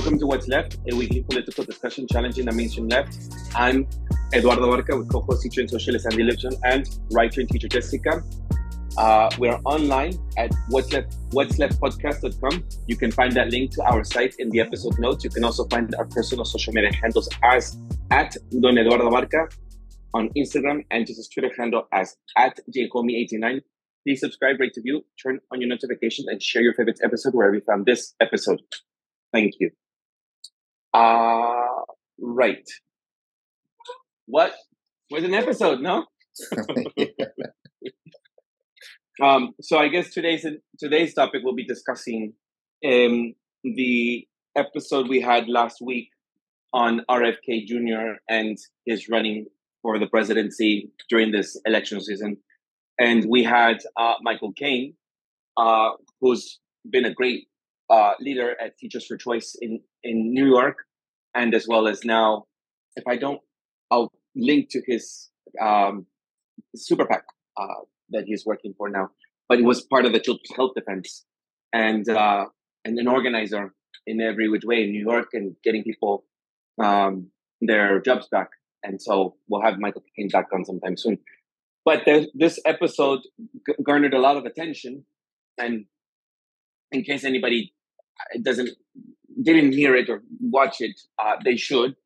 Welcome to What's Left, a weekly political discussion challenging the mainstream left. I'm Eduardo Barca with co-host teacher and socialist Andy Lipson and writer and teacher Jessica. Uh, we're online at what's left, what's left podcast.com. You can find that link to our site in the episode notes. You can also find our personal social media handles as at Don Eduardo Barca on Instagram and just his Twitter handle as at Jacomi89. Please subscribe, rate, review, turn on your notifications, and share your favorite episode wherever you found this episode. Thank you. Uh, right. What was an episode? No. um, so I guess today's today's topic we'll be discussing um, the episode we had last week on RFK Jr. and his running for the presidency during this election season. And we had uh, Michael Kane, uh, who's been a great uh, leader at Teachers for Choice in, in New York, and as well as now, if I don't, I'll link to his um, super PAC uh, that he's working for now. But he was part of the Children's Health Defense and uh, and an organizer in every which way in New York and getting people um, their jobs back. And so we'll have Michael Kane back on sometime soon. But this episode g- garnered a lot of attention, and in case anybody uh, doesn't didn't hear it or watch it, uh, they should.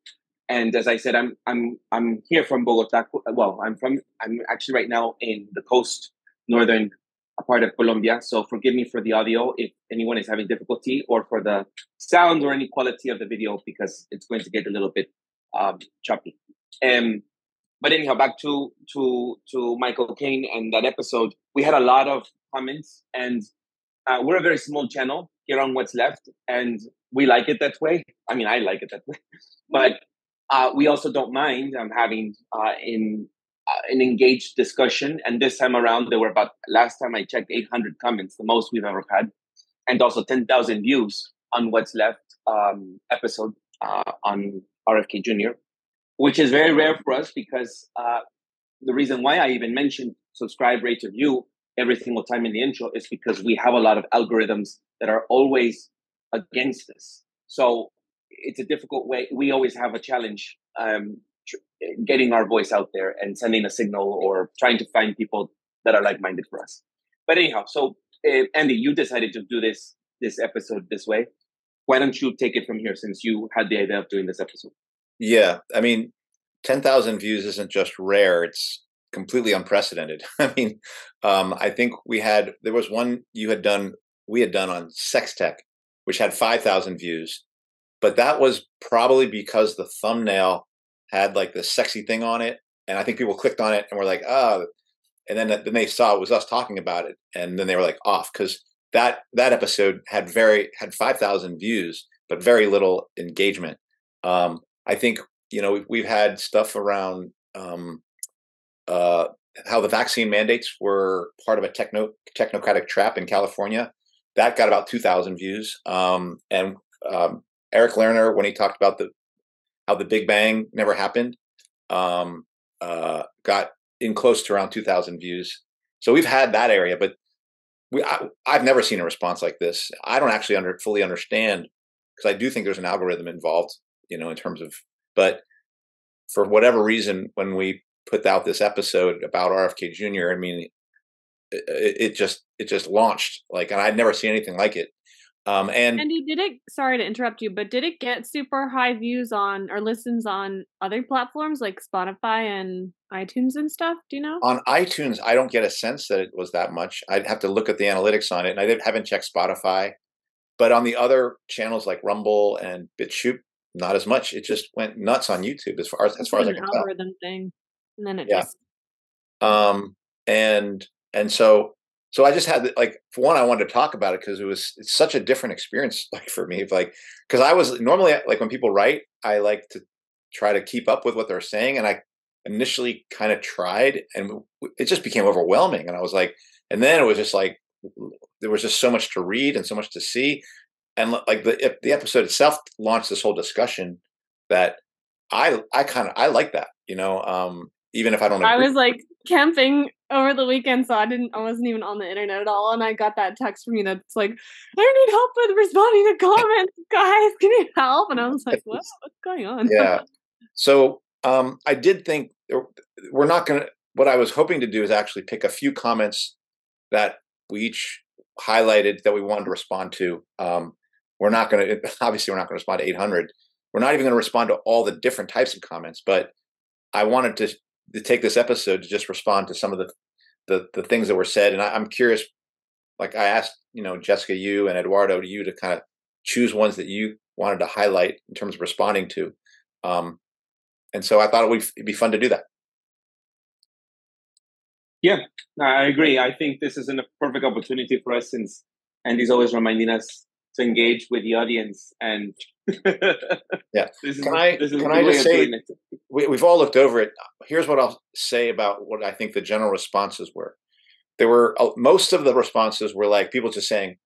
And as I said, I'm I'm I'm here from Bogota. Well, I'm from I'm actually right now in the coast, northern part of Colombia. So forgive me for the audio if anyone is having difficulty, or for the sound or any quality of the video because it's going to get a little bit um, choppy. Um, but anyhow, back to to to Michael Kane and that episode. We had a lot of comments, and uh, we're a very small channel here on What's Left, and we like it that way. I mean, I like it that way, but uh, we also don't mind um, having uh, in uh, an engaged discussion. And this time around, there were about last time I checked, 800 comments, the most we've ever had, and also 10,000 views on What's Left um, episode uh, on RFK Jr which is very rare for us because uh, the reason why I even mentioned subscribe, rate, review every single time in the intro is because we have a lot of algorithms that are always against us. So it's a difficult way. We always have a challenge um, tr- getting our voice out there and sending a signal or trying to find people that are like-minded for us. But anyhow, so uh, Andy, you decided to do this this episode this way. Why don't you take it from here since you had the idea of doing this episode? Yeah, I mean, ten thousand views isn't just rare; it's completely unprecedented. I mean, um, I think we had there was one you had done we had done on sex tech, which had five thousand views, but that was probably because the thumbnail had like the sexy thing on it, and I think people clicked on it and were like, oh, and then then they saw it was us talking about it, and then they were like off because that that episode had very had five thousand views, but very little engagement. Um, I think you know we've, we've had stuff around um, uh, how the vaccine mandates were part of a techno technocratic trap in California. That got about two thousand views, um, and um, Eric Lerner when he talked about the how the Big Bang never happened um, uh, got in close to around two thousand views. So we've had that area, but we I, have never seen a response like this. I don't actually under, fully understand because I do think there's an algorithm involved you know, in terms of, but for whatever reason, when we put out this episode about RFK Jr., I mean, it, it just it just launched like, and I'd never seen anything like it. Um, and Andy, did it? Sorry to interrupt you, but did it get super high views on or listens on other platforms like Spotify and iTunes and stuff? Do you know? On iTunes, I don't get a sense that it was that much. I'd have to look at the analytics on it, and I didn't, haven't checked Spotify. But on the other channels like Rumble and BitChute, not as much. It just went nuts on YouTube as far as as far as I can algorithm tell. thing, and then it yeah. just um and and so so I just had like for one I wanted to talk about it because it was it's such a different experience like for me like because I was normally like when people write I like to try to keep up with what they're saying and I initially kind of tried and it just became overwhelming and I was like and then it was just like there was just so much to read and so much to see and like the the episode itself launched this whole discussion that I I kind of I like that you know um even if I don't I was like camping over the weekend, so I didn't. I wasn't even on the internet at all, and I got that text from you that's like, "I need help with responding to comments, guys. Can you help?" And I was like, "What? What's going on?" Yeah. So um, I did think we're not going to. What I was hoping to do is actually pick a few comments that we each highlighted that we wanted to respond to. Um, we're not going to. Obviously, we're not going to respond to 800. We're not even going to respond to all the different types of comments, but I wanted to to take this episode to just respond to some of the the, the things that were said. And I, am curious, like I asked, you know, Jessica, you and Eduardo, you to kind of choose ones that you wanted to highlight in terms of responding to. Um, and so I thought it would be fun to do that. Yeah, I agree. I think this is a perfect opportunity for us since Andy's always reminding us to engage with the audience and yeah. This is, can i can i just say we, we've all looked over it. Here's what i'll say about what i think the general responses were. There were uh, most of the responses were like people just saying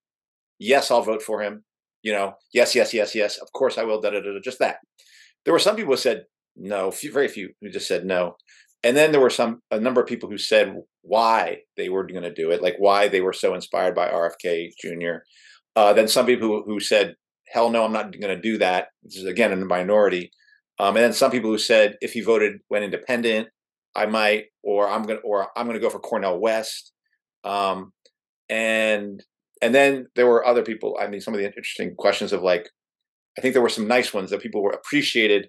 yes i'll vote for him you know yes yes yes yes of course i will da, da, da, just that. There were some people who said no few, very few who just said no. And then there were some a number of people who said why they were going to do it like why they were so inspired by rfk jr uh, then some people who, who said, hell no, I'm not going to do that. This is again in the minority. Um, and then some people who said, if he voted went independent, I might, or I'm going to, or I'm going to go for Cornel West. Um, and, and then there were other people. I mean, some of the interesting questions of like, I think there were some nice ones that people were appreciated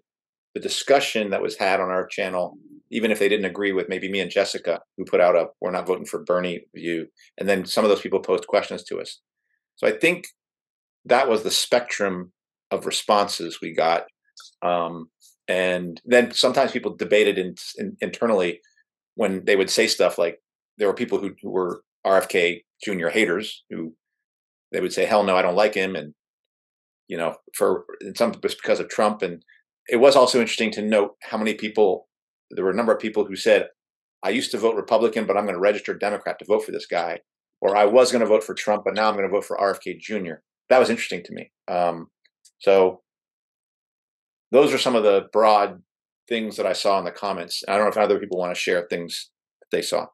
the discussion that was had on our channel, even if they didn't agree with maybe me and Jessica, who put out a "We're not voting for Bernie" view, and then some of those people posed questions to us. So I think that was the spectrum of responses we got. Um, and then sometimes people debated in, in, internally when they would say stuff like there were people who, who were RFK Jr. haters who they would say, "Hell no, I don't like him," and you know, for some was because of Trump. And it was also interesting to note how many people there were a number of people who said, "I used to vote Republican, but I'm going to register Democrat to vote for this guy," or I was going to vote for Trump, but now I'm going to vote for RFK Jr. That was interesting to me. Um, so those are some of the broad things that I saw in the comments. I don't know if other people want to share things that they saw.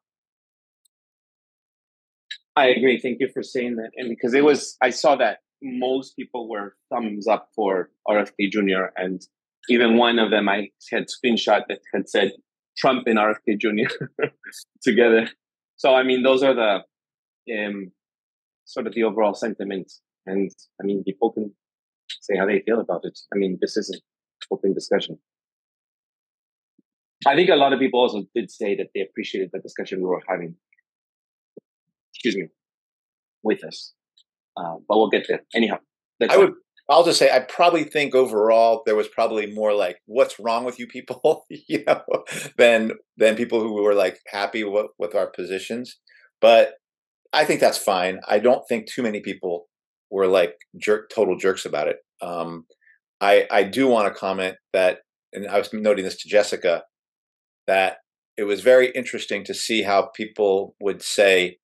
I agree. Thank you for saying that. And because it was, I saw that most people were thumbs up for RFK Jr. And even one of them I had screenshot that had said Trump and RFK Jr. together. So I mean, those are the um, sort of the overall sentiment. And I mean, people can say how they feel about it. I mean, this is an open discussion. I think a lot of people also did say that they appreciated the discussion we were having. Excuse me, with us. Uh, but we'll get there. Anyhow, I would. I'll just say I probably think overall there was probably more like "What's wrong with you people?" you know, than than people who were like happy with, with our positions. But I think that's fine. I don't think too many people were like jerk, total jerks about it. Um, I I do want to comment that, and I was noting this to Jessica, that it was very interesting to see how people would say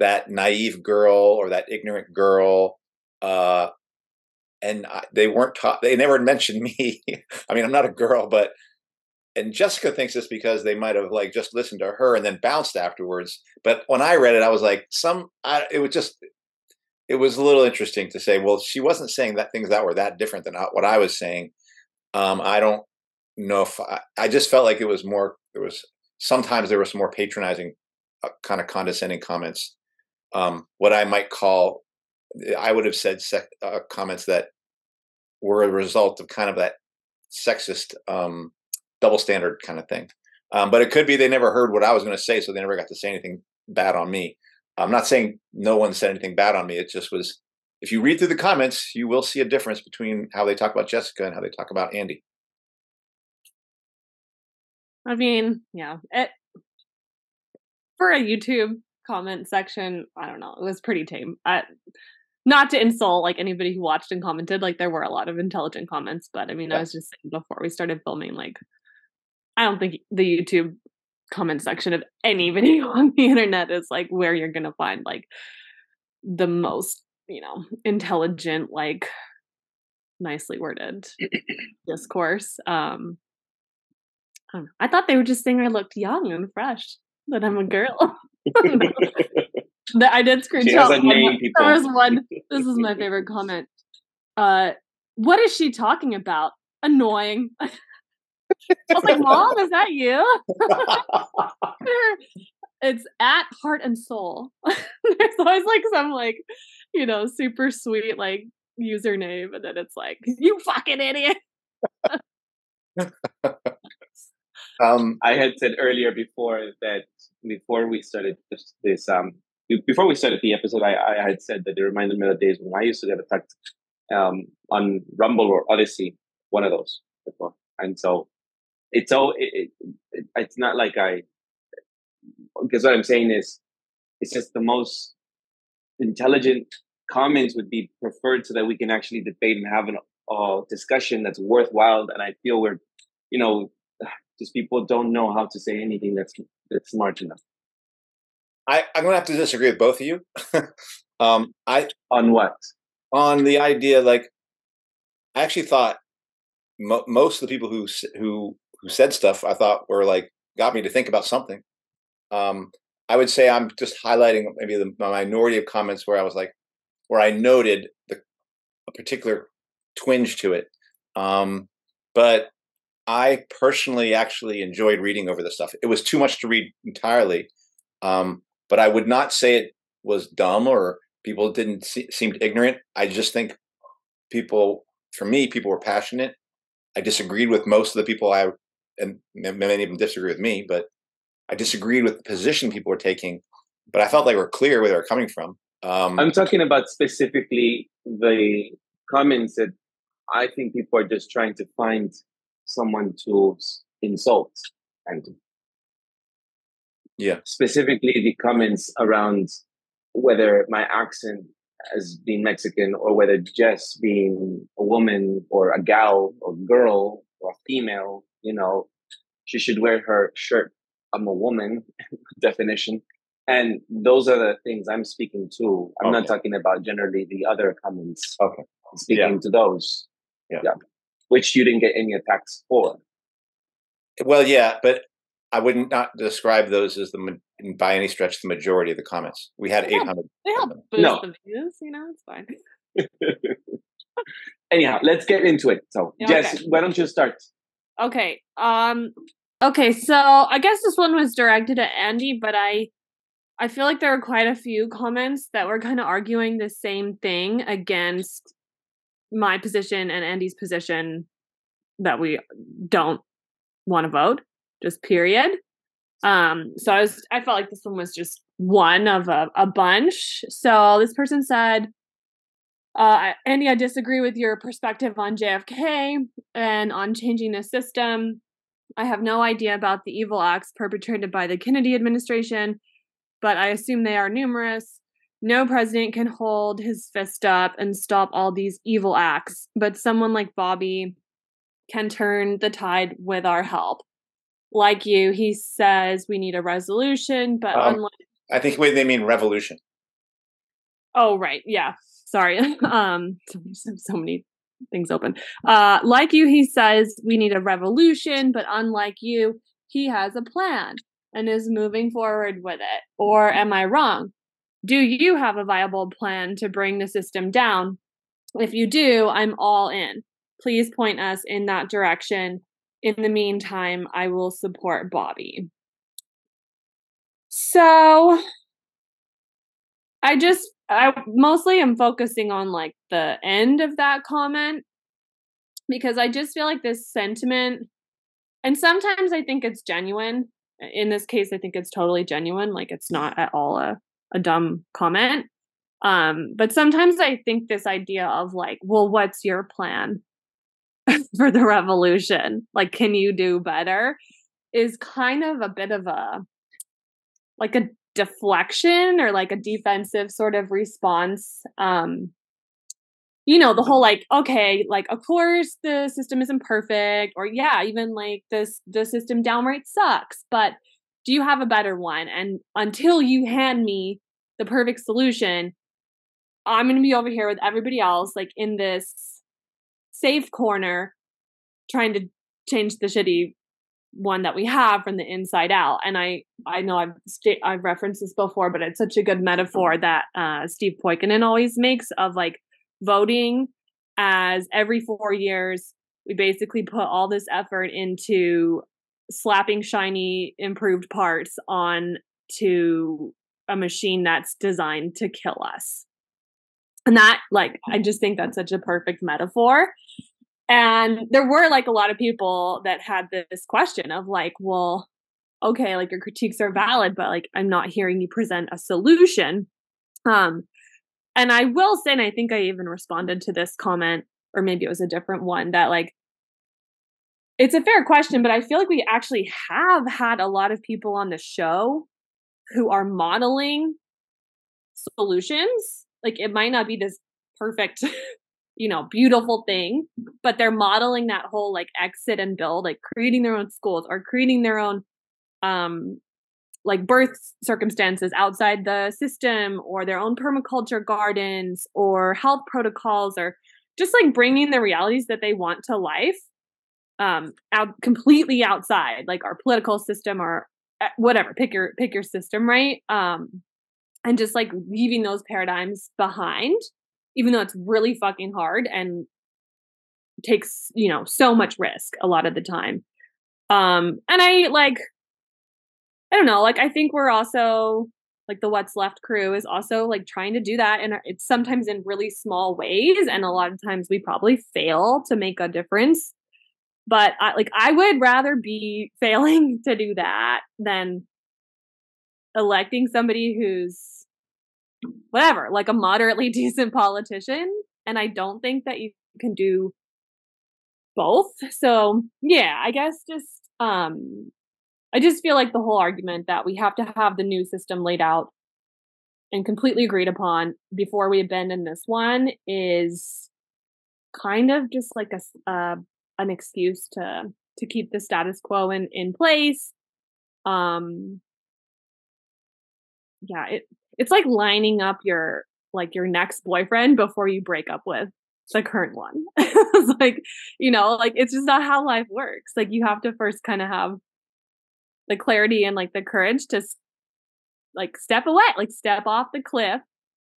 that naive girl or that ignorant girl, uh, and I, they weren't taught. They never mentioned me. I mean, I'm not a girl, but and Jessica thinks it's because they might have like just listened to her and then bounced afterwards. But when I read it, I was like, some, I, it was just, it was a little interesting to say, well, she wasn't saying that things that were that different than what I was saying. Um, I don't know if I, I, just felt like it was more, there was sometimes there was more patronizing, uh, kind of condescending comments. Um, what I might call, I would have said sec, uh, comments that were a result of kind of that sexist um, double standard kind of thing. Um, but it could be they never heard what I was going to say, so they never got to say anything bad on me. I'm not saying no one said anything bad on me. It just was, if you read through the comments, you will see a difference between how they talk about Jessica and how they talk about Andy. I mean, yeah, it for a YouTube comment section, I don't know, it was pretty tame. I, not to insult like anybody who watched and commented, like there were a lot of intelligent comments, but I mean, yeah. I was just saying before we started filming, like I don't think the YouTube comment section of any video on the internet is like where you're gonna find like the most, you know, intelligent, like nicely worded discourse. Um I, I thought they were just saying I looked young and fresh. that I'm a girl. I did screenshot. She has a name. There was one. This is my favorite comment. Uh, what is she talking about? Annoying. I was like, Mom, is that you? it's at heart and soul. There's always like some like, you know, super sweet like username, and then it's like, you fucking idiot. um, I had said earlier before that before we started this, this um before we started the episode, I, I had said that it reminded me of the days when I used to get attacked um, on Rumble or Odysee, one of those before, and so it's all it, it, it's not like I because what I'm saying is it's just the most intelligent comments would be preferred so that we can actually debate and have an uh, discussion that's worthwhile. And I feel we're, you know, just people don't know how to say anything that's that's smart enough. I, I'm gonna have to disagree with both of you. um, I on what? On the idea, like, I actually thought mo- most of the people who who who said stuff, I thought were like got me to think about something. Um, I would say I'm just highlighting maybe the minority of comments where I was like, where I noted the a particular twinge to it. Um, but I personally actually enjoyed reading over this stuff. It was too much to read entirely, um, but I would not say it was dumb or people didn't see, seemed ignorant. I just think people, for me, people were passionate. I disagreed with most of the people I, and many of them disagree with me, but I disagreed with the position people were taking. But I felt they were clear where they were coming from. Um, I'm talking about specifically the comments that I think people are just trying to find someone to insult and yeah specifically the comments around whether my accent as being mexican or whether jess being a woman or a gal or girl or female you know she should wear her shirt i'm a woman definition and those are the things i'm speaking to i'm okay. not talking about generally the other comments okay speaking yeah. to those yeah. yeah which you didn't get any attacks for well yeah but I would not describe those as the by any stretch the majority of the comments. We had eight hundred. They help boost no. the views, you know. It's fine. Anyhow, let's get into it. So, yeah, Jess, okay. why don't you start? Okay. Um. Okay. So I guess this one was directed at Andy, but I, I feel like there were quite a few comments that were kind of arguing the same thing against my position and Andy's position that we don't want to vote just period. Um, so I was I felt like this one was just one of a, a bunch. So this person said, uh, Andy, I disagree with your perspective on JFK and on changing the system. I have no idea about the evil acts perpetrated by the Kennedy administration, but I assume they are numerous. No president can hold his fist up and stop all these evil acts, but someone like Bobby can turn the tide with our help like you, he says we need a resolution, but um, unlike I think they mean revolution. Oh right, yeah. Sorry. um so many things open. Uh like you, he says we need a revolution, but unlike you, he has a plan and is moving forward with it. Or am I wrong? Do you have a viable plan to bring the system down? If you do, I'm all in. Please point us in that direction in the meantime, I will support Bobby. So I just I mostly am focusing on like the end of that comment because I just feel like this sentiment and sometimes I think it's genuine. In this case, I think it's totally genuine. Like it's not at all a, a dumb comment. Um, but sometimes I think this idea of like, well, what's your plan? for the revolution like can you do better is kind of a bit of a like a deflection or like a defensive sort of response um you know the whole like okay like of course the system isn't perfect or yeah even like this the system downright sucks but do you have a better one? And until you hand me the perfect solution i'm going to be over here with everybody else like in this safe corner trying to change the shitty one that we have from the inside out. And I I know I've sta- I've referenced this before, but it's such a good metaphor that uh, Steve Poikonen always makes of like voting as every four years we basically put all this effort into slapping shiny improved parts on to a machine that's designed to kill us and that like i just think that's such a perfect metaphor and there were like a lot of people that had this question of like well okay like your critiques are valid but like i'm not hearing you present a solution. Um and i will say and i think i even responded to this comment or maybe it was a different one that like it's a fair question but i feel like we actually have had a lot of people on the show who are modeling solutions. Like it might not be this perfect you know beautiful thing but they're modeling that whole like exit and build like creating their own schools or creating their own um like birth circumstances outside the system or their own permaculture gardens or health protocols or just like bringing the realities that they want to life um out completely outside like our political system or eh, whatever pick your pick your system right? Um and just like leaving those paradigms behind even though it's really fucking hard and takes you know so much risk a lot of the time. Um and i like i don't know like i think we're also like the what's left crew is also like trying to do that and it's sometimes in really small ways and a lot of times we probably fail to make a difference. But I, like i would rather be failing to do that than electing somebody who's whatever, like a moderately decent politician. And I don't think that you can do both. So yeah, I guess just um I just feel like the whole argument that we have to have the new system laid out and completely agreed upon before we abandon this one is kind of just like a uh, an excuse to to keep the status quo in in place um yeah, it it's like lining up your like your next boyfriend before you break up with the current one. it's like, you know, like it's just not how life works. Like you have to first kind of have the clarity and like the courage to like step away, like step off the cliff,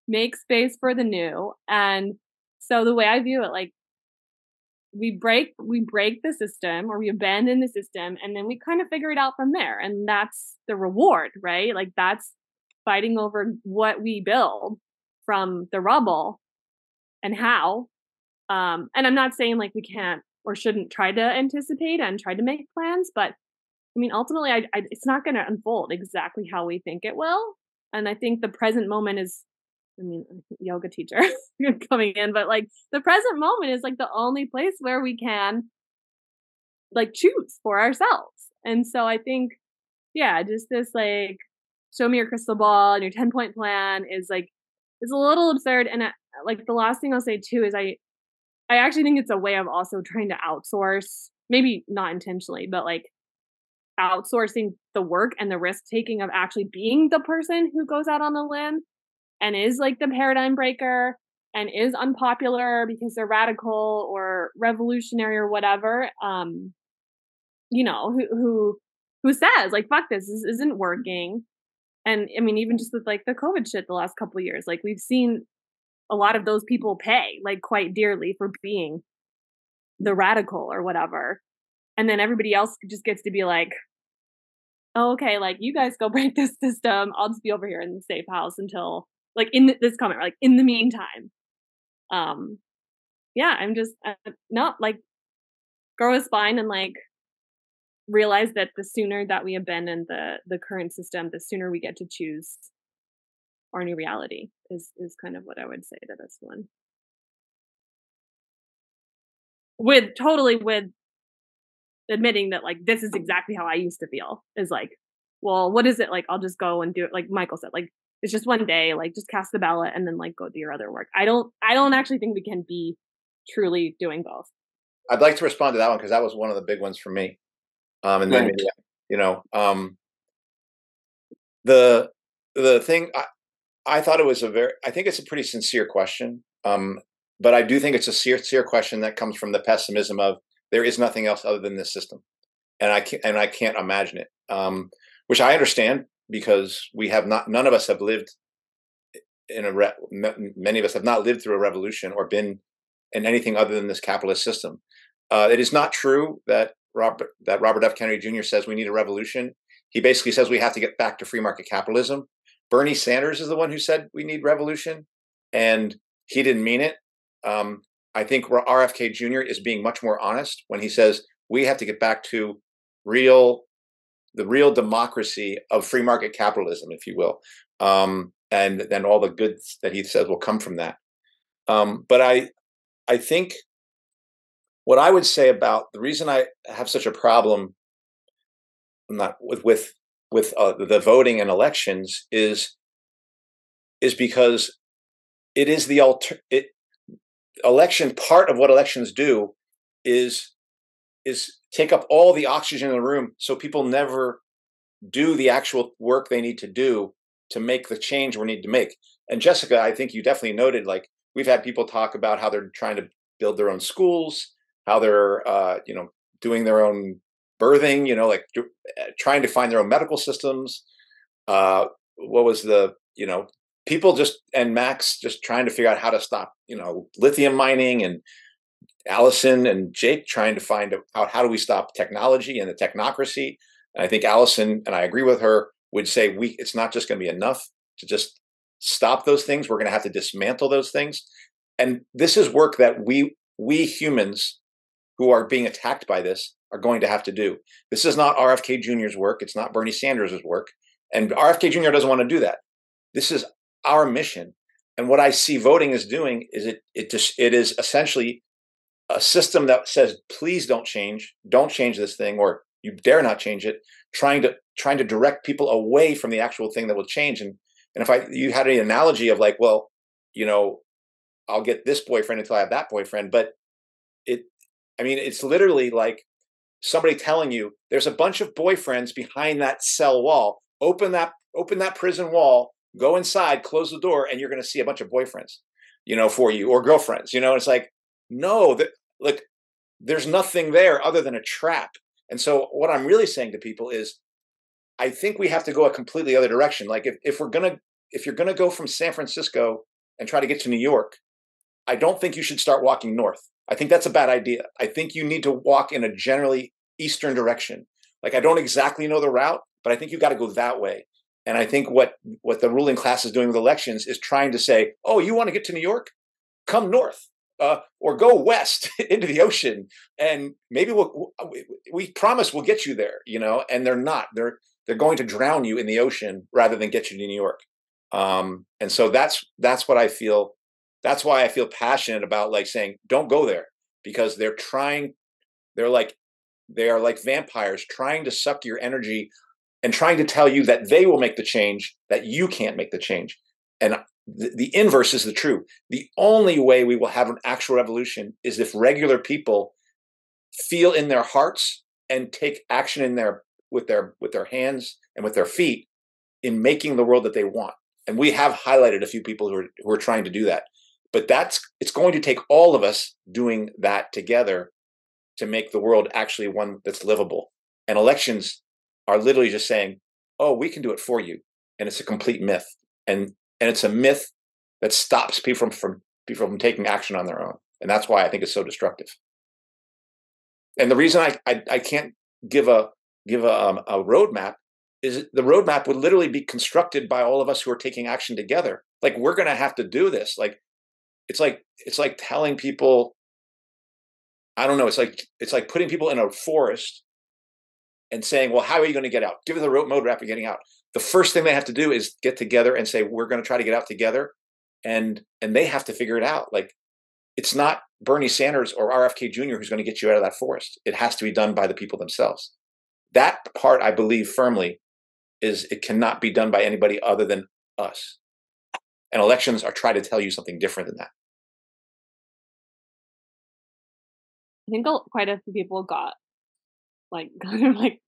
make space for the new. And so the way I view it, like we break we break the system or we abandon the system and then we kind of figure it out from there. And that's the reward, right? Like that's fighting over what we build from the rubble and how. Um, and I'm not saying like we can't or shouldn't try to anticipate and try to make plans, but I mean, ultimately, I, I, it's not going to unfold exactly how we think it will. And I think the present moment is, I mean, yoga teacher coming in, but like the present moment is like the only place where we can like choose for ourselves. And so I think, yeah, just this like show me your crystal ball and your 10 point plan is like it's a little absurd and uh, like the last thing i'll say too is i i actually think it's a way of also trying to outsource maybe not intentionally but like outsourcing the work and the risk taking of actually being the person who goes out on a limb and is like the paradigm breaker and is unpopular because they're radical or revolutionary or whatever um you know who who who says like fuck this this isn't working and i mean even just with like the covid shit the last couple years like we've seen a lot of those people pay like quite dearly for being the radical or whatever. And then everybody else just gets to be like oh, okay like you guys go break this system. I'll just be over here in the safe house until like in this comment like in the meantime. Um yeah i'm just uh, not like grow a spine and like realize that the sooner that we abandon the the current system, the sooner we get to choose our new reality. Is is kind of what I would say to this one. With totally with admitting that like this is exactly how I used to feel is like, well, what is it like? I'll just go and do it. Like Michael said, like it's just one day. Like just cast the ballot and then like go do your other work. I don't. I don't actually think we can be truly doing both. I'd like to respond to that one because that was one of the big ones for me. Um, and then you know, um, the the thing I, I thought it was a very I think it's a pretty sincere question. Um, but I do think it's a sincere question that comes from the pessimism of there is nothing else other than this system. and I can't and I can't imagine it. Um, which I understand because we have not none of us have lived in a re- many of us have not lived through a revolution or been in anything other than this capitalist system. Uh, it is not true that Robert that Robert F. Kennedy Jr. says we need a revolution. He basically says we have to get back to free market capitalism. Bernie Sanders is the one who said we need revolution, and he didn't mean it. Um, I think RFK Jr. is being much more honest when he says we have to get back to real, the real democracy of free market capitalism, if you will, um, and then all the goods that he says will come from that. Um, but I, I think what I would say about the reason I have such a problem, not with with with uh, the voting and elections is is because it is the alter it election part of what elections do is is take up all the oxygen in the room so people never do the actual work they need to do to make the change we need to make. And jessica i think you definitely noted like we've had people talk about how they're trying to build their own schools how they're uh, you know doing their own birthing you know like do, uh, trying to find their own medical systems uh, what was the you know people just and Max just trying to figure out how to stop, you know, lithium mining and Allison and Jake trying to find out how do we stop technology and the technocracy. And I think Allison and I agree with her would say we it's not just going to be enough to just stop those things. We're going to have to dismantle those things. And this is work that we we humans who are being attacked by this are going to have to do. This is not RFK Jr.'s work. It's not Bernie Sanders' work. And RFK Jr. doesn't want to do that. This is our mission. And what I see voting is doing is it it just it is essentially a system that says please don't change, don't change this thing, or you dare not change it, trying to trying to direct people away from the actual thing that will change. And and if I you had an analogy of like, well, you know, I'll get this boyfriend until I have that boyfriend, but it I mean, it's literally like somebody telling you there's a bunch of boyfriends behind that cell wall. Open that open that prison wall go inside, close the door, and you're going to see a bunch of boyfriends, you know, for you or girlfriends. You know, it's like, no, that like there's nothing there other than a trap. And so what I'm really saying to people is I think we have to go a completely other direction. Like if, if we're gonna if you're gonna go from San Francisco and try to get to New York, I don't think you should start walking north. I think that's a bad idea. I think you need to walk in a generally eastern direction. Like I don't exactly know the route, but I think you've got to go that way. And I think what what the ruling class is doing with elections is trying to say, "Oh, you want to get to New York? Come north." Uh, or go west into the ocean, and maybe we'll, we promise we'll get you there, you know. And they're not. They're they're going to drown you in the ocean rather than get you to New York. Um, and so that's that's what I feel. That's why I feel passionate about like saying, don't go there because they're trying. They're like they are like vampires trying to suck your energy and trying to tell you that they will make the change, that you can't make the change. And the, the inverse is the true. The only way we will have an actual revolution is if regular people feel in their hearts and take action in their with their with their hands and with their feet in making the world that they want. And we have highlighted a few people who are who are trying to do that. But that's it's going to take all of us doing that together to make the world actually one that's livable. And elections are literally just saying, "Oh, we can do it for you," and it's a complete myth, and and it's a myth that stops people from from people from taking action on their own, and that's why I think it's so destructive. And the reason I I, I can't give a give a, um, a roadmap is the roadmap would literally be constructed by all of us who are taking action together. Like we're going to have to do this. Like it's like it's like telling people I don't know. It's like it's like putting people in a forest and saying, well, how are you going to get out? Give us a mode map of getting out. The first thing they have to do is get together and say, we're going to try to get out together. And and they have to figure it out. Like it's not Bernie Sanders or RFK Jr. who's going to get you out of that forest. It has to be done by the people themselves. That part I believe firmly is it cannot be done by anybody other than us. And elections are trying to tell you something different than that. I think quite a few people got like kind of like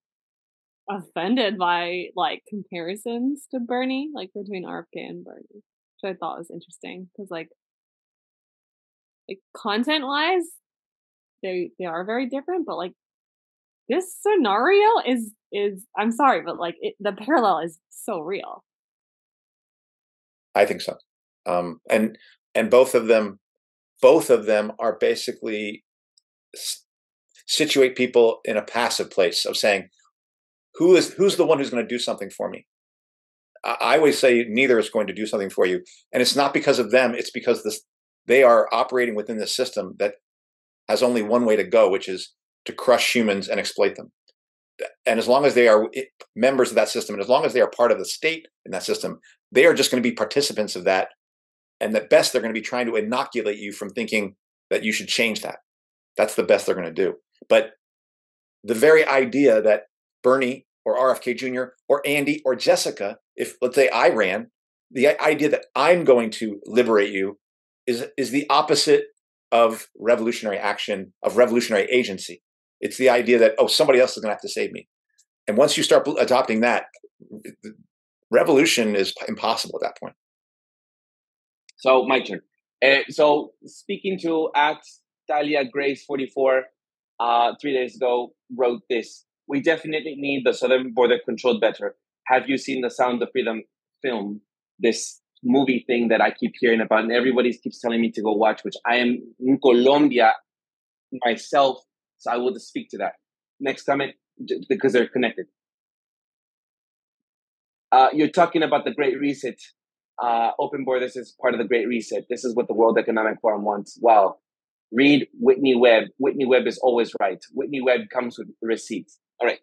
offended by like comparisons to Bernie, like between RFK and Bernie, which I thought was interesting because like like content wise, they they are very different, but like this scenario is is I'm sorry, but like it, the parallel is so real. I think so, um, and and both of them, both of them are basically situate people in a passive place of saying, who is who's the one who's going to do something for me? I always say neither is going to do something for you, and it's not because of them. It's because this they are operating within the system that has only one way to go, which is to crush humans and exploit them. And as long as they are members of that system, and as long as they are part of the state in that system, they are just going to be participants of that. And at best, they're going to be trying to inoculate you from thinking that you should change that. That's the best they're going to do. But the very idea that Bernie or RFK Jr. or Andy or Jessica, if let's say I ran, the idea that I'm going to liberate you is is the opposite of revolutionary action, of revolutionary agency. It's the idea that, oh, somebody else is going to have to save me. And once you start adopting that, revolution is impossible at that point. So, my turn. Uh, so, speaking to at Talia Grace 44 uh, three days ago, wrote this We definitely need the southern border controlled better. Have you seen the Sound of Freedom film? This movie thing that I keep hearing about, and everybody keeps telling me to go watch, which I am in Colombia myself, so I will speak to that. Next comment, because they're connected. Uh, you're talking about the Great Reset. Uh, open borders is part of the Great Reset. This is what the World Economic Forum wants. Wow. Read Whitney Webb. Whitney Webb is always right. Whitney Webb comes with receipts. All right.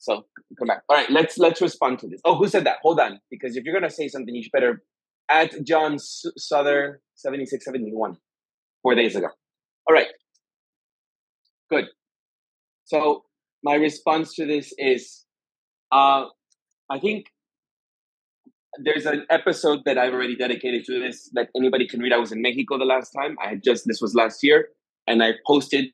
So come back. All right, let's let's respond to this. Oh, who said that? Hold on, because if you're gonna say something, you should better at John Souther 7671 four days ago. All right. Good. So my response to this is uh, I think there's an episode that I've already dedicated to this that anybody can read. I was in Mexico the last time. I just this was last year, and I posted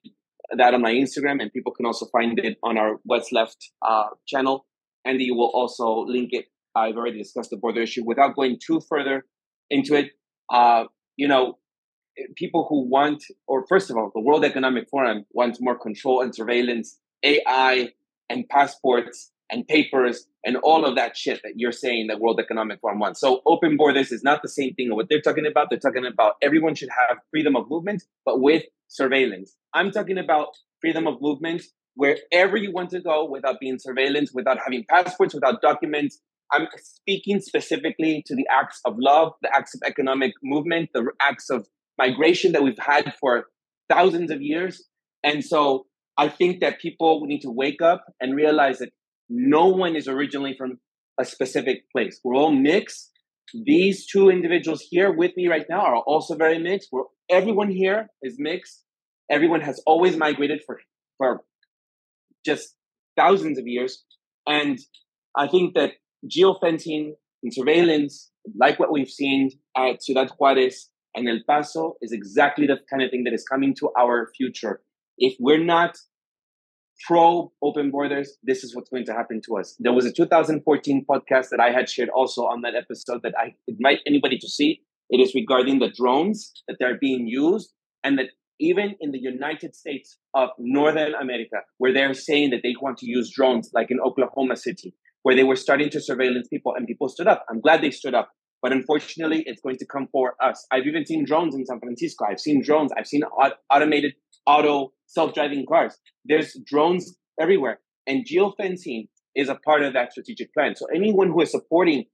that on my Instagram, and people can also find it on our What's Left uh, channel. Andy will also link it I've already discussed the border issue. Without going too further into it, uh, you know, people who want, or first of all, the World Economic Forum wants more control and surveillance, AI and passports and papers and all of that shit that you're saying that World Economic Forum wants. So open borders is not the same thing. of What they're talking about, they're talking about everyone should have freedom of movement, but with surveillance. I'm talking about freedom of movement wherever you want to go without being surveillance, without having passports, without documents, I'm speaking specifically to the acts of love, the acts of economic movement, the acts of migration that we've had for thousands of years. And so I think that people need to wake up and realize that no one is originally from a specific place. We're all mixed. These two individuals here with me right now are also very mixed. We're, everyone here is mixed. Everyone has always migrated for, for just thousands of years. And I think that geofencing and surveillance, like what we've seen at Ciudad Juarez and El Paso, is exactly the kind of thing that is coming to our future. If we're not pro open borders, this is what's going to happen to us. There was a 2014 podcast that I had shared also on that episode that I invite anybody to see. It is regarding the drones that they're being used, and that even in the United States of Northern America, where they're saying that they want to use drones, like in Oklahoma City, where they were starting to surveillance people and people stood up. I'm glad they stood up. But unfortunately, it's going to come for us. I've even seen drones in San Francisco. I've seen drones. I've seen automated auto self-driving cars. There's drones everywhere. And geofencing is a part of that strategic plan. So anyone who is supporting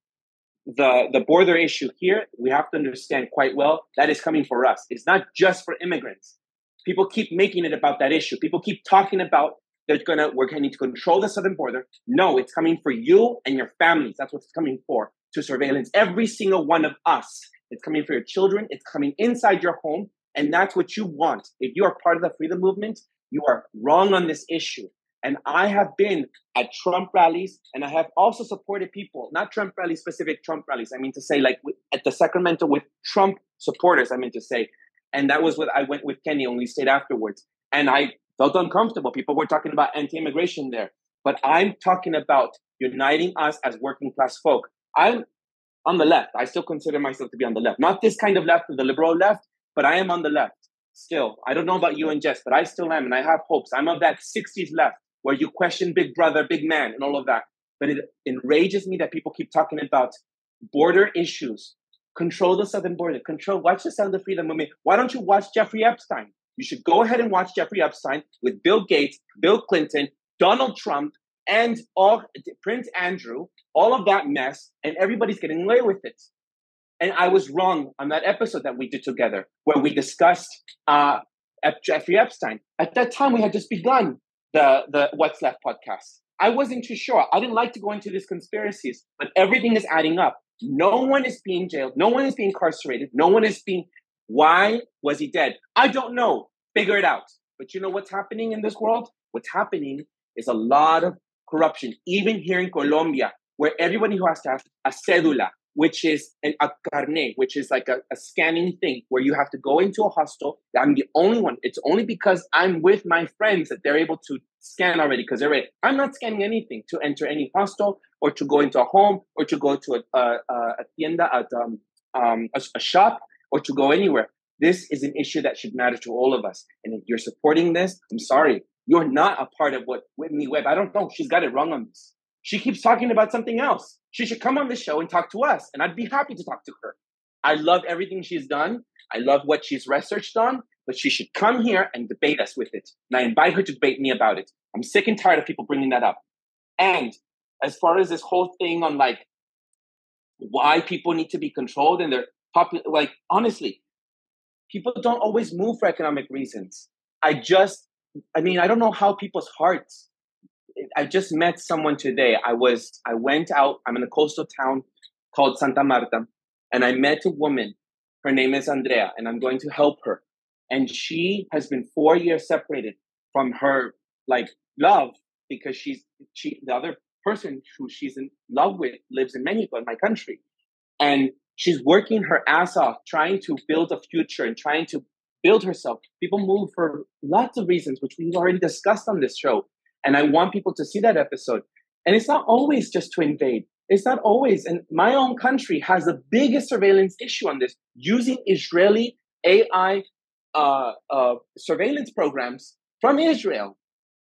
the, the border issue here, we have to understand quite well that is coming for us. It's not just for immigrants. People keep making it about that issue. People keep talking about they're gonna we're gonna need to control the southern border. No, it's coming for you and your families. That's what it's coming for to surveillance every single one of us. It's coming for your children. It's coming inside your home, and that's what you want. If you are part of the freedom movement, you are wrong on this issue. And I have been at Trump rallies, and I have also supported people, not Trump rallies, specific Trump rallies. I mean to say, like at the Sacramento with Trump supporters. I mean to say, and that was what I went with Kenny, we stayed afterwards. And I felt uncomfortable. People were talking about anti-immigration there, but I'm talking about uniting us as working class folk. I'm on the left. I still consider myself to be on the left, not this kind of left, the liberal left, but I am on the left still. I don't know about you and Jess, but I still am, and I have hopes. I'm of that 60s left where you question Big Brother, Big Man, and all of that. But it enrages me that people keep talking about border issues. Control the southern border. Control. Watch the Sound of Freedom movie. Why don't you watch Jeffrey Epstein? You should go ahead and watch Jeffrey Epstein with Bill Gates, Bill Clinton, Donald Trump, and all Prince Andrew, all of that mess, and everybody's getting away with it. And I was wrong on that episode that we did together, where we discussed uh, Jeffrey Epstein. At that time, we had just begun the the What's Left podcast. I wasn't too sure. I didn't like to go into these conspiracies, but everything is adding up. No one is being jailed. No one is being incarcerated. No one is being. Why was he dead? I don't know. Figure it out. But you know what's happening in this world? What's happening is a lot of corruption, even here in Colombia, where everybody who has to have a cédula, which is an, a carnet, which is like a, a, scanning thing where you have to go into a hostel. I'm the only one. It's only because I'm with my friends that they're able to scan already because they're ready. I'm not scanning anything to enter any hostel or to go into a home or to go to a, a, a tienda, at, um, um, a, a shop or to go anywhere. This is an issue that should matter to all of us. And if you're supporting this, I'm sorry. You're not a part of what Whitney Webb, I don't know. She's got it wrong on this. She keeps talking about something else. She should come on the show and talk to us, and I'd be happy to talk to her. I love everything she's done. I love what she's researched on, but she should come here and debate us with it. And I invite her to debate me about it. I'm sick and tired of people bringing that up. And as far as this whole thing on like why people need to be controlled and they're popular, like honestly, people don't always move for economic reasons. I just, I mean, I don't know how people's hearts I just met someone today. I was I went out. I'm in a coastal town called Santa Marta, and I met a woman. Her name is Andrea, and I'm going to help her. And she has been four years separated from her like love because she's she the other person who she's in love with lives in Mexico, in my country, and she's working her ass off trying to build a future and trying to build herself. People move for lots of reasons, which we've already discussed on this show. And I want people to see that episode. And it's not always just to invade. It's not always. And my own country has the biggest surveillance issue on this using Israeli AI uh, uh, surveillance programs from Israel,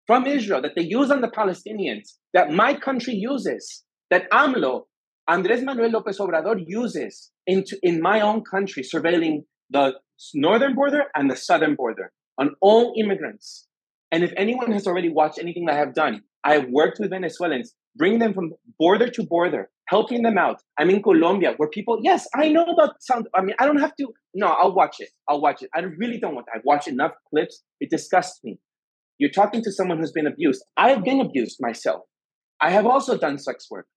from Israel that they use on the Palestinians, that my country uses, that AMLO, Andres Manuel Lopez Obrador uses into in my own country, surveilling the northern border and the southern border on all immigrants. And if anyone has already watched anything that I have done, I have worked with Venezuelans, bring them from border to border, helping them out. I'm in Colombia where people, yes, I know about sound. I mean, I don't have to. No, I'll watch it. I'll watch it. I really don't want. To. I've watched enough clips. It disgusts me. You're talking to someone who's been abused. I have been abused myself. I have also done sex work.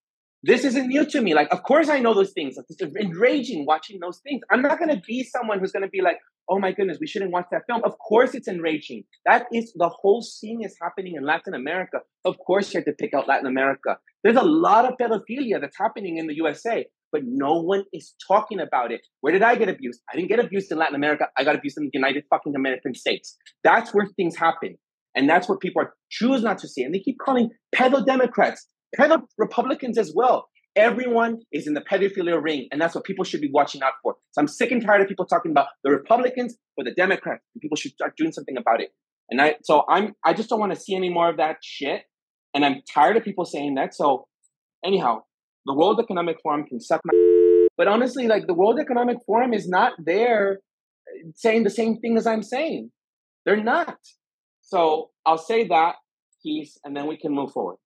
This isn't new to me. Like, of course I know those things. It's enraging watching those things. I'm not going to be someone who's going to be like, oh my goodness, we shouldn't watch that film. Of course it's enraging. That is the whole scene is happening in Latin America. Of course you have to pick out Latin America. There's a lot of pedophilia that's happening in the USA, but no one is talking about it. Where did I get abused? I didn't get abused in Latin America. I got abused in the United fucking American States. That's where things happen. And that's what people are choose not to see. And they keep calling pedo Democrats, pedo Republicans as well. Everyone is in the pedophilia ring, and that's what people should be watching out for. So I'm sick and tired of people talking about the Republicans or the Democrats. people should start doing something about it. And I, so I'm, I just don't want to see any more of that shit. And I'm tired of people saying that. So, anyhow, the World Economic Forum can suck my. But honestly, like the World Economic Forum is not there uh, saying the same thing as I'm saying. They're not. So I'll say that piece, and then we can move forward.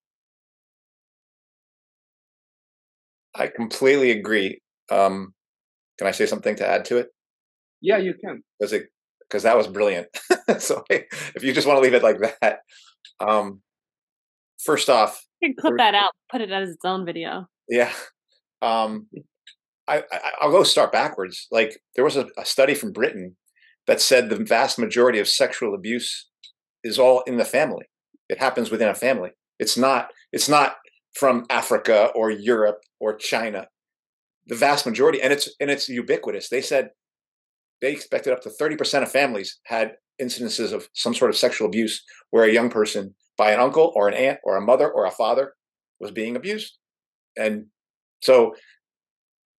I completely agree. Um, can I say something to add to it? Yeah, you can. Because it because that was brilliant. so if you just want to leave it like that, um, first off, you can clip that out, put it as its own video. Yeah. Um, I, I will go start backwards. Like there was a, a study from Britain that said the vast majority of sexual abuse is all in the family. It happens within a family. It's not. It's not from Africa or Europe or China. The vast majority, and it's and it's ubiquitous. They said they expected up to 30% of families had incidences of some sort of sexual abuse where a young person by an uncle or an aunt or a mother or a father was being abused. And so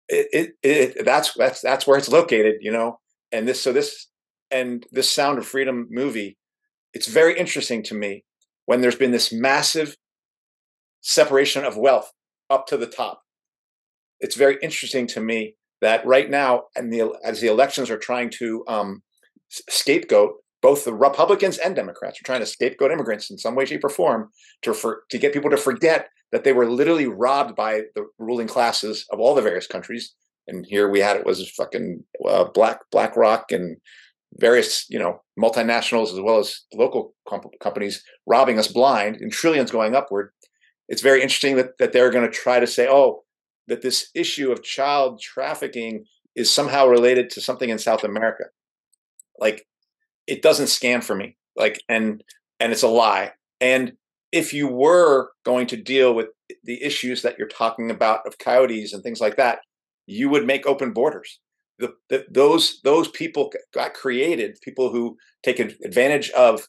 it, it, it that's that's that's where it's located, you know. And this so this and this Sound of Freedom movie, it's very interesting to me when there's been this massive separation of wealth up to the top. It's very interesting to me that right now, and the, as the elections are trying to um, scapegoat both the Republicans and Democrats are trying to scapegoat immigrants in some way, shape, or form to for, to get people to forget that they were literally robbed by the ruling classes of all the various countries. And here we had it was fucking uh, Black BlackRock and various you know multinationals as well as local comp- companies robbing us blind and trillions going upward. It's very interesting that that they're going to try to say, oh, that this issue of child trafficking is somehow related to something in South America. Like it doesn't scan for me. Like and and it's a lie. And if you were going to deal with the issues that you're talking about of coyotes and things like that, you would make open borders. The, the, those those people got created, people who take advantage of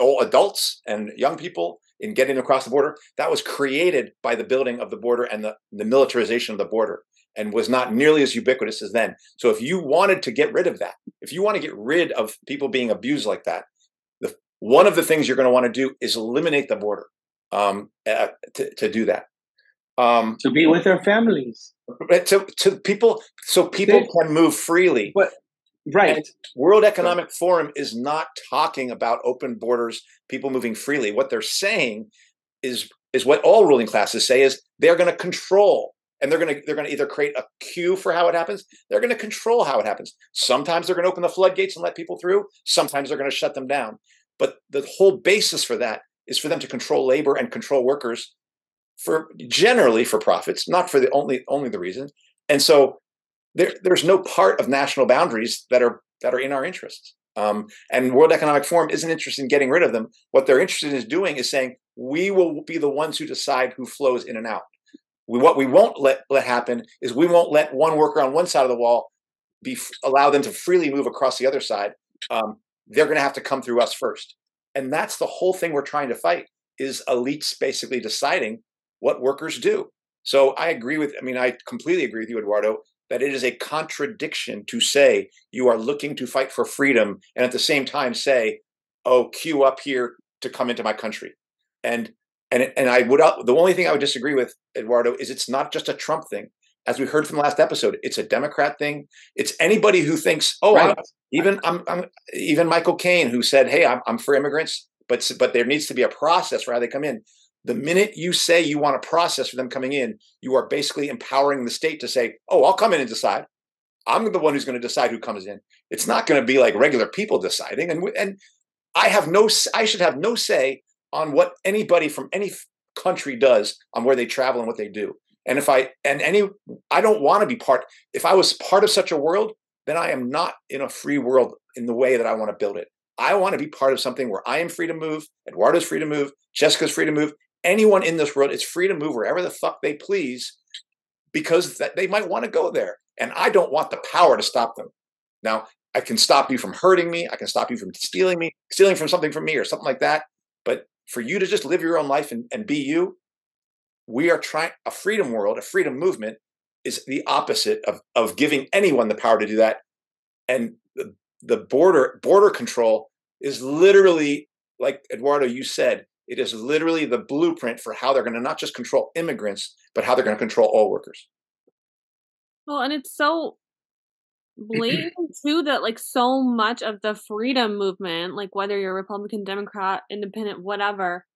adults and young people in getting across the border. That was created by the building of the border and the, the militarization of the border and was not nearly as ubiquitous as then. So if you wanted to get rid of that, if you want to get rid of people being abused like that, the, one of the things you're going to want to do is eliminate the border um, uh, to, to do that. Um, to be with their families. To, to people, so people they, can move freely. But right, and World Economic Forum is not talking about open borders, people moving freely. What they're saying is is what all ruling classes say is they're going to control and they're going to they're going to either create a queue for how it happens they're going to control how it happens. Sometimes they're going to open the floodgates and let people through sometimes they're going to shut them down. But the whole basis for that is for them to control labor and control workers for generally for profits not for the only only the reason. And so there, there's no part of national boundaries that are that are in our interests um, and world economic forum isn't interested in getting rid of them what they're interested in doing is saying we will be the ones who decide who flows in and out we, what we won't let, let happen is we won't let one worker on one side of the wall be allow them to freely move across the other side. Um, they're going to have to come through us first, and that's the whole thing we're trying to fight. Is elites basically deciding what workers do? So I agree with. I mean, I completely agree with you, Eduardo, that it is a contradiction to say you are looking to fight for freedom and at the same time say, "Oh, queue up here to come into my country." And and and I would the only thing I would disagree with Eduardo is it's not just a Trump thing. As we heard from the last episode, it's a Democrat thing. It's anybody who thinks, oh, right. I'm, even I'm, I'm, even Michael Kane who said, hey, I'm, I'm for immigrants, but but there needs to be a process for how they come in. The minute you say you want a process for them coming in, you are basically empowering the state to say, oh, I'll come in and decide. I'm the one who's going to decide who comes in. It's not going to be like regular people deciding. And and I have no, I should have no say on what anybody from any country does on where they travel and what they do. And if I and any I don't want to be part if I was part of such a world, then I am not in a free world in the way that I want to build it. I want to be part of something where I am free to move, Eduardo's free to move, Jessica's free to move. Anyone in this world is free to move wherever the fuck they please because that they might want to go there. And I don't want the power to stop them. Now, I can stop you from hurting me. I can stop you from stealing me, stealing from something from me or something like that. But for you to just live your own life and, and be you, we are trying a freedom world, a freedom movement is the opposite of, of giving anyone the power to do that. And the, the border border control is literally, like Eduardo, you said, it is literally the blueprint for how they're going to not just control immigrants, but how they're going to control all workers. Well, and it's so blatant too that like so much of the freedom movement, like whether you're Republican, Democrat, Independent, whatever,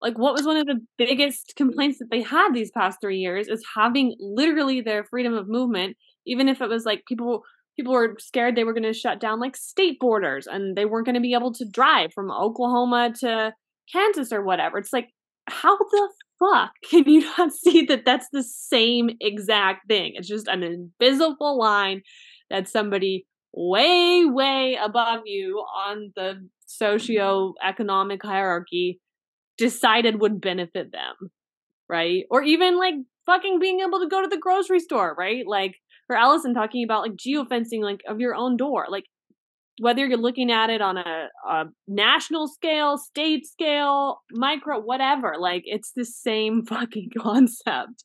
like what was one of the biggest complaints that they had these past three years is having literally their freedom of movement, even if it was like people people were scared they were going to shut down like state borders and they weren't going to be able to drive from Oklahoma to Kansas or whatever. It's like how the fuck can you not see that that's the same exact thing? It's just an invisible line that somebody way, way above you on the socio-economic hierarchy decided would benefit them. Right. Or even like fucking being able to go to the grocery store, right? Like for Allison talking about like geofencing like of your own door. Like whether you're looking at it on a, a, national scale, state scale, micro, whatever, like it's the same fucking concept.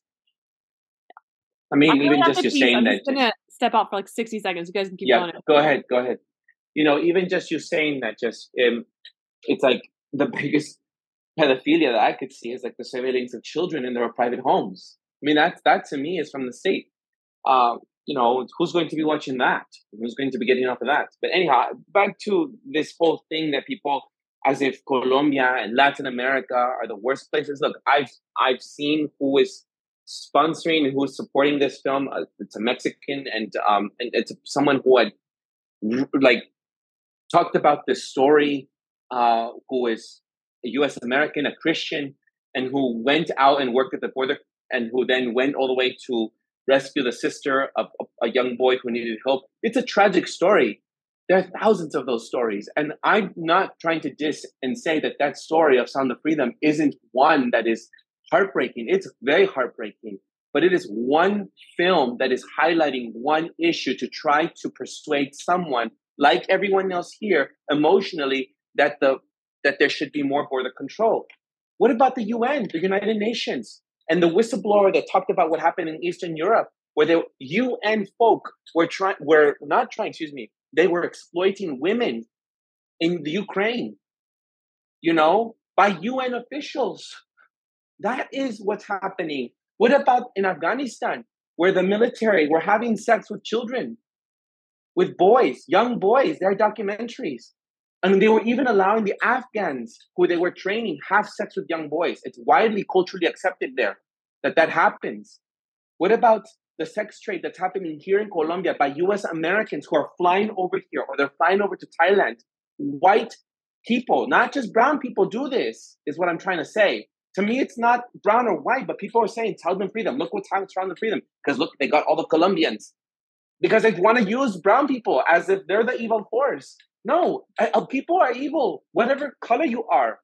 I mean, even just you saying that. I'm just, gonna step out for like 60 seconds. You guys can keep yeah, going. Go ahead. Go ahead. You know, even just you saying that, just um, it's like the biggest pedophilia that I could see is like the surveillance of children in their private homes. I mean, that's that to me is from the state. Uh, you know, who's going to be watching that? Who's going to be getting off of that? But anyhow, back to this whole thing that people, as if Colombia and Latin America are the worst places. Look, I've I've seen who is sponsoring and who is supporting this film. Uh, it's a Mexican and um and it's someone who had like talked about this story. Uh, who is a U.S. American, a Christian, and who went out and worked at the border, and who then went all the way to rescue the sister of a young boy who needed help. It's a tragic story. There are thousands of those stories. And I'm not trying to diss and say that that story of Sound of Freedom isn't one that is heartbreaking. It's very heartbreaking. But it is one film that is highlighting one issue to try to persuade someone, like everyone else here, emotionally, that the that there should be more border control. What about the UN, the United Nations? And the whistleblower that talked about what happened in Eastern Europe, where the UN folk were trying, were not trying, excuse me, they were exploiting women in the Ukraine, you know, by UN officials. That is what's happening. What about in Afghanistan, where the military were having sex with children, with boys, young boys? There are documentaries. And they were even allowing the Afghans who they were training have sex with young boys. It's widely culturally accepted there that that happens. What about the sex trade that's happening here in Colombia by US Americans who are flying over here or they're flying over to Thailand? White people, not just brown people, do this, is what I'm trying to say. To me, it's not brown or white, but people are saying, tell them freedom. Look what's happening the freedom. Because look, they got all the Colombians. Because they want to use brown people as if they're the evil force. No, uh, people are evil, whatever color you are.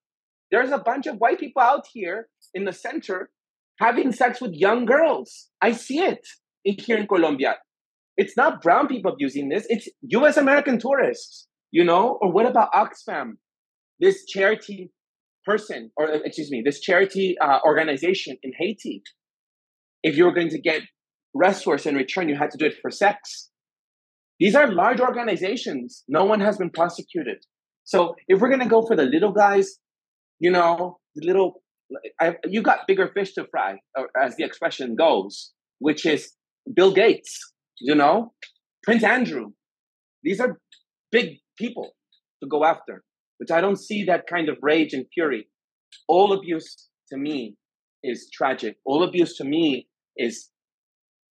There's a bunch of white people out here in the center having sex with young girls. I see it here in Colombia. It's not brown people abusing this, it's US American tourists, you know? Or what about Oxfam, this charity person, or excuse me, this charity uh, organization in Haiti? If you were going to get resource in return, you had to do it for sex. These are large organizations. No one has been prosecuted. So if we're going to go for the little guys, you know, the little, I, you got bigger fish to fry, as the expression goes, which is Bill Gates, you know, Prince Andrew. These are big people to go after, which I don't see that kind of rage and fury. All abuse to me is tragic. All abuse to me is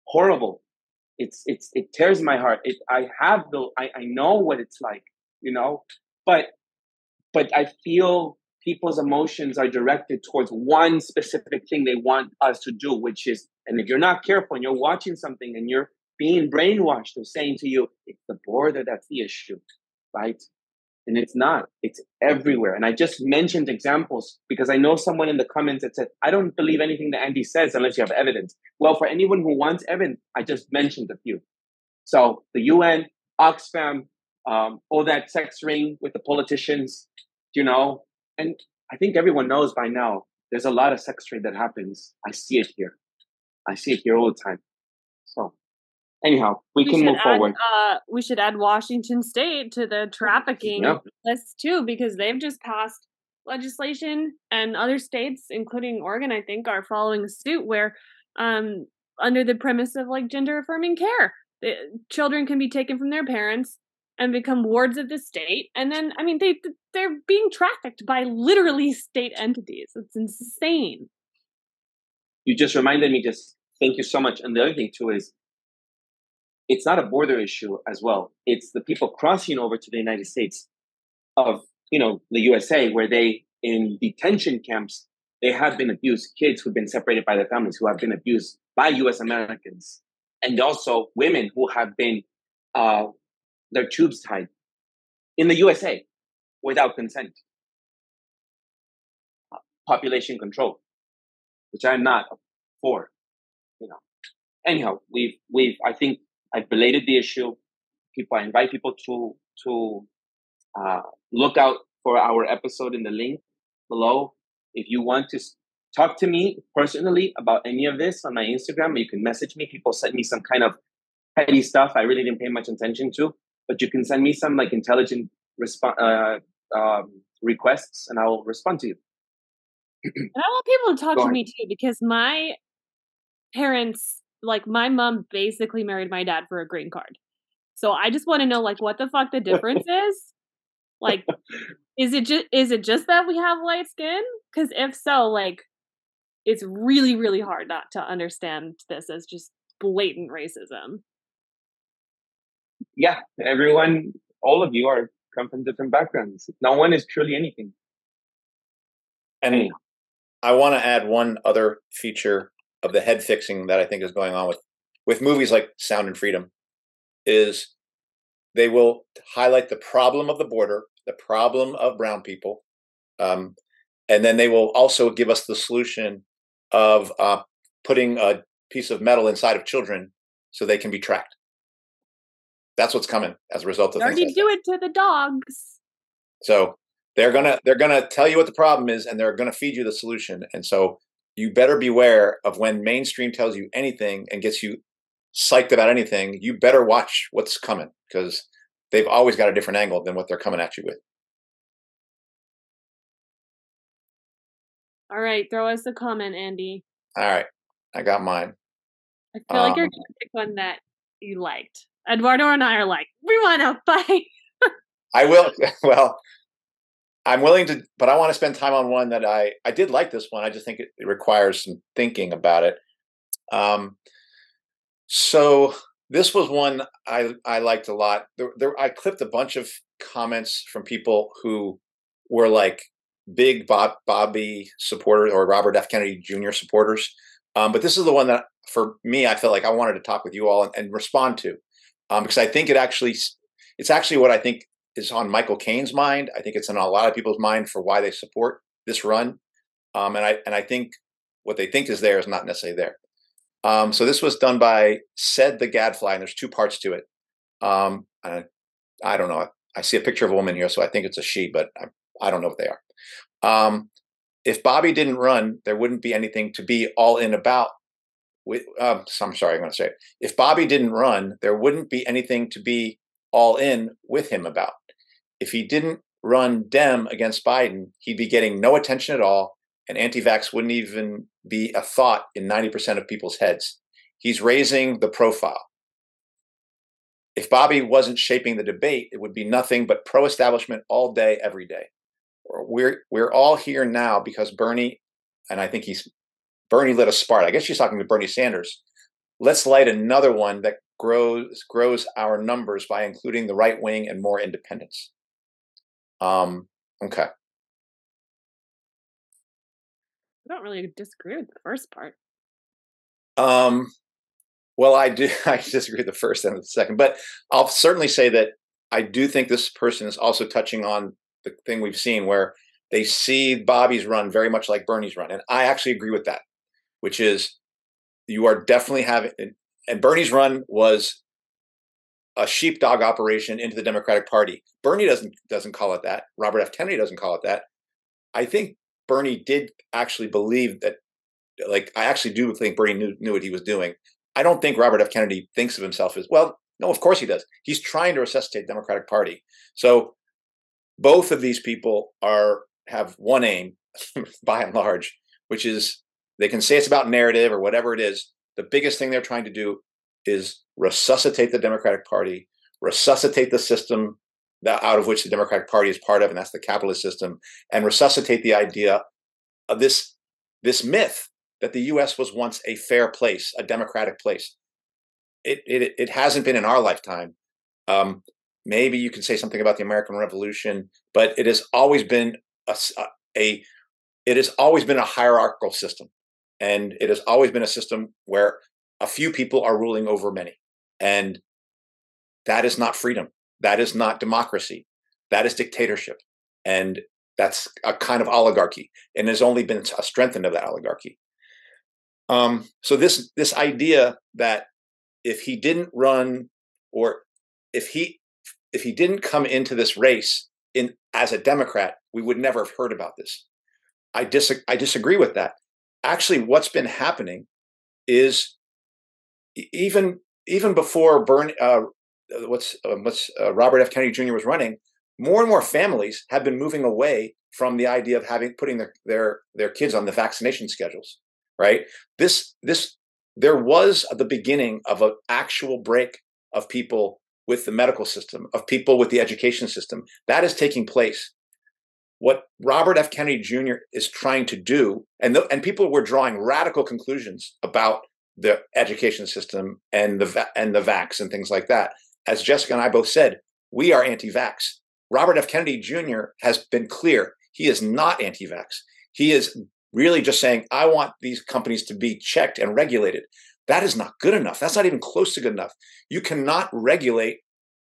horrible it's it's it tears my heart. It I have the I, I know what it's like, you know, but but I feel people's emotions are directed towards one specific thing they want us to do, which is, and if you're not careful and you're watching something and you're being brainwashed of saying to you, it's the border that's the issue, right? And it's not, it's everywhere. And I just mentioned examples because I know someone in the comments that said, I don't believe anything that Andy says unless you have evidence. Well, for anyone who wants evidence, I just mentioned a few. So the UN, Oxfam, um, all that sex ring with the politicians, you know, and I think everyone knows by now there's a lot of sex trade that happens. I see it here. I see it here all the time. So anyhow, we, we can move add, forward. Uh, we should add Washington State to the trafficking yep. list too, because they've just passed legislation, and other states, including Oregon, I think, are following suit where, um, under the premise of like gender affirming care, the, children can be taken from their parents and become wards of the state, and then I mean they they're being trafficked by literally state entities. It's insane. You just reminded me. Just thank you so much. And the other thing too is it's not a border issue as well. It's the people crossing over to the United States of, you know, the USA where they in detention camps, they have been abused, kids who've been separated by their families, who have been abused by US Americans, and also women who have been uh, their tubes tied in the USA without consent. Population control, which I'm not for, you know. Anyhow, we've we've I think I've belated the issue. People, I invite people to to uh, look out for our episode in the link below. If you want to talk to me personally about any of this on my Instagram, you can message me. People send me some kind of petty stuff I really didn't pay much attention to, but you can send me some like intelligent resp- uh, um, requests, and I'll respond to you. and I want people to talk to me too because my parents, like my mom, basically married my dad for a green card. So I just want to know, like, what the fuck the difference is. Like, is it just is it just that we have light skin? Because if so, like, it's really really hard not to understand this as just blatant racism. Yeah, everyone, all of you are come from different backgrounds. No one is truly anything. And I want to add one other feature of the head fixing that I think is going on with with movies like Sound and Freedom is they will highlight the problem of the border, the problem of brown people, um, and then they will also give us the solution of uh, putting a piece of metal inside of children so they can be tracked. That's what's coming as a result of. They already do it to the dogs. So they're gonna they're gonna tell you what the problem is, and they're gonna feed you the solution. And so you better beware of when mainstream tells you anything and gets you psyched about anything. You better watch what's coming because they've always got a different angle than what they're coming at you with. All right, throw us a comment, Andy. All right, I got mine. I feel um, like you're um gonna pick one that you liked. Eduardo and I are like, we want to fight. I will. Well, I'm willing to, but I want to spend time on one that I I did like this one. I just think it, it requires some thinking about it. Um, so this was one I I liked a lot. There, there I clipped a bunch of comments from people who were like big Bob, Bobby supporters or Robert F. Kennedy Jr. supporters. Um, but this is the one that, for me, I felt like I wanted to talk with you all and, and respond to, um, because I think it actually, it's actually what I think is on Michael Kane's mind. I think it's in a lot of people's mind for why they support this run, um, and I and I think what they think is there is not necessarily there. Um, so this was done by said the Gadfly, and there's two parts to it. Um, I, I don't know. I see a picture of a woman here, so I think it's a she, but I, I don't know what they are. Um, if Bobby didn't run, there wouldn't be anything to be all in about. With, um, I'm sorry, I'm going to say it. If Bobby didn't run, there wouldn't be anything to be all in with him about. If he didn't run Dem against Biden, he'd be getting no attention at all, and anti-vax wouldn't even be a thought in 90% of people's heads. He's raising the profile. If Bobby wasn't shaping the debate, it would be nothing but pro-establishment all day, every day we're we're all here now because Bernie, and I think he's Bernie lit a spark. I guess she's talking to Bernie Sanders. Let's light another one that grows grows our numbers by including the right wing and more independence. Um, okay. I don't really disagree with the first part. Um, well, I do. I disagree with the first and the second, but I'll certainly say that I do think this person is also touching on the thing we've seen where they see Bobby's run very much like Bernie's run. And I actually agree with that, which is you are definitely having, and Bernie's run was a sheepdog operation into the Democratic Party. Bernie doesn't doesn't call it that. Robert F. Kennedy doesn't call it that. I think Bernie did actually believe that. Like I actually do think Bernie knew, knew what he was doing. I don't think Robert F. Kennedy thinks of himself as well. No, of course he does. He's trying to resuscitate the Democratic Party. So both of these people are have one aim by and large which is they can say it's about narrative or whatever it is the biggest thing they're trying to do is resuscitate the democratic party resuscitate the system that out of which the democratic party is part of and that's the capitalist system and resuscitate the idea of this this myth that the us was once a fair place a democratic place. It it, it hasn't been in our lifetime. Um, maybe you can say something about the American Revolution, but it has always been a, a it has always been a hierarchical system, and it has always been a system where a few people are ruling over many, and that is not freedom. That is not democracy. That is dictatorship, and that's a kind of oligarchy, and has only been a strengthening of that oligarchy. Um, so this this idea that if he didn't run or if he if he didn't come into this race in as a Democrat, we would never have heard about this. I dis- I disagree with that. Actually, what's been happening is even even before Bernie, uh, what's uh, what's uh, Robert F. Kennedy Jr. was running, more and more families have been moving away from the idea of having putting their their their kids on the vaccination schedules, right? This this there was the beginning of an actual break of people with the medical system, of people with the education system. That is taking place. What Robert F. Kennedy Jr. is trying to do, and and people were drawing radical conclusions about the education system and the and the vax and things like that. As Jessica and I both said, we are anti-vax. Robert F. Kennedy Jr. has been clear; he is not anti-vax. He is really just saying, "I want these companies to be checked and regulated." That is not good enough. That's not even close to good enough. You cannot regulate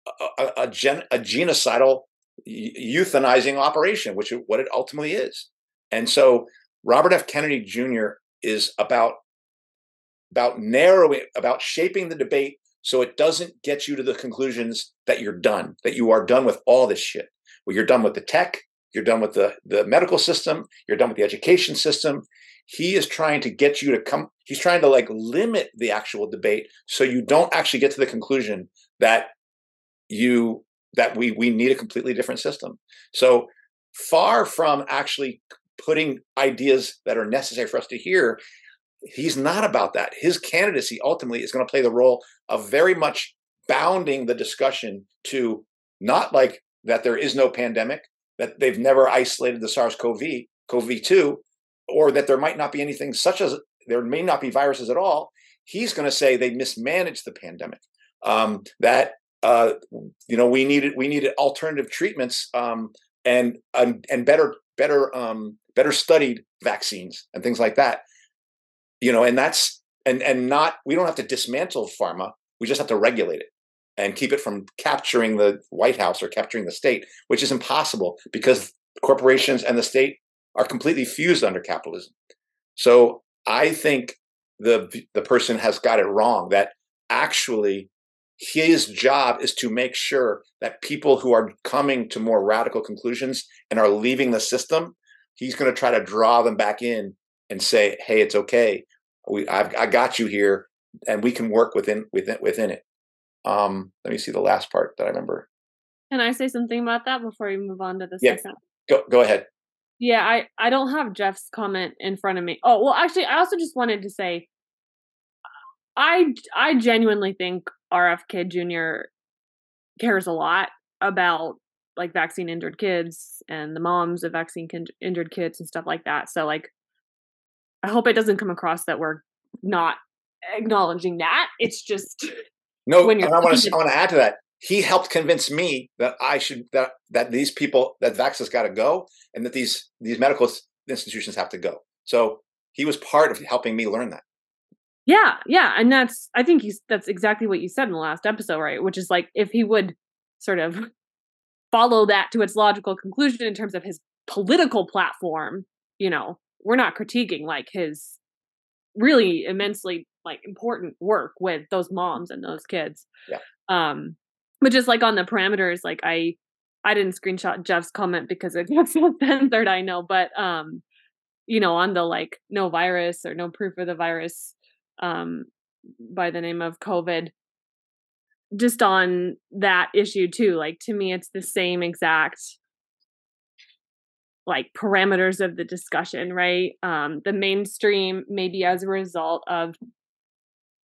a, a, a, gen, a genocidal euthanizing operation, which is what it ultimately is. And so Robert F. Kennedy Jr. is about about narrowing, about shaping the debate so it doesn't get you to the conclusions that you're done, that you are done with all this shit. Well, you're done with the tech, you're done with the, the medical system, you're done with the education system. He is trying to get you to come, he's trying to like limit the actual debate so you don't actually get to the conclusion that you that we we need a completely different system. So far from actually putting ideas that are necessary for us to hear, he's not about that. His candidacy ultimately is going to play the role of very much bounding the discussion to not like that there is no pandemic, that they've never isolated the SARS-CoV, CoV-2, or that there might not be anything such as there may not be viruses at all. He's going to say they mismanaged the pandemic. Um, that uh, you know, we needed we needed alternative treatments um, and, and and better better um, better studied vaccines and things like that. You know, and that's and and not we don't have to dismantle pharma. We just have to regulate it and keep it from capturing the White House or capturing the state, which is impossible because corporations and the state are completely fused under capitalism. So I think the the person has got it wrong that actually his job is to make sure that people who are coming to more radical conclusions and are leaving the system, he's going to try to draw them back in and say, "Hey, it's okay. We, I've, I got you here, and we can work within within within it." Um, let me see the last part that I remember. Can I say something about that before we move on to the yeah. second? Go go ahead. Yeah, I I don't have Jeff's comment in front of me. Oh well, actually, I also just wanted to say, I I genuinely think RFK Jr. cares a lot about like vaccine injured kids and the moms of vaccine injured kids and stuff like that. So like I hope it doesn't come across that we're not acknowledging that. It's just no. When you're I want to I want to add to that. He helped convince me that I should that that these people that vax has got to go and that these these medical institutions have to go. So he was part of helping me learn that. Yeah, yeah, and that's I think he's that's exactly what you said in the last episode, right? Which is like if he would sort of follow that to its logical conclusion in terms of his political platform, you know, we're not critiquing like his really immensely like important work with those moms and those kids. Yeah. Um but just like on the parameters, like I I didn't screenshot Jeff's comment because it gets censored, I know, but um, you know, on the like no virus or no proof of the virus um, by the name of COVID. Just on that issue too, like to me, it's the same exact like parameters of the discussion, right? Um, the mainstream, maybe as a result of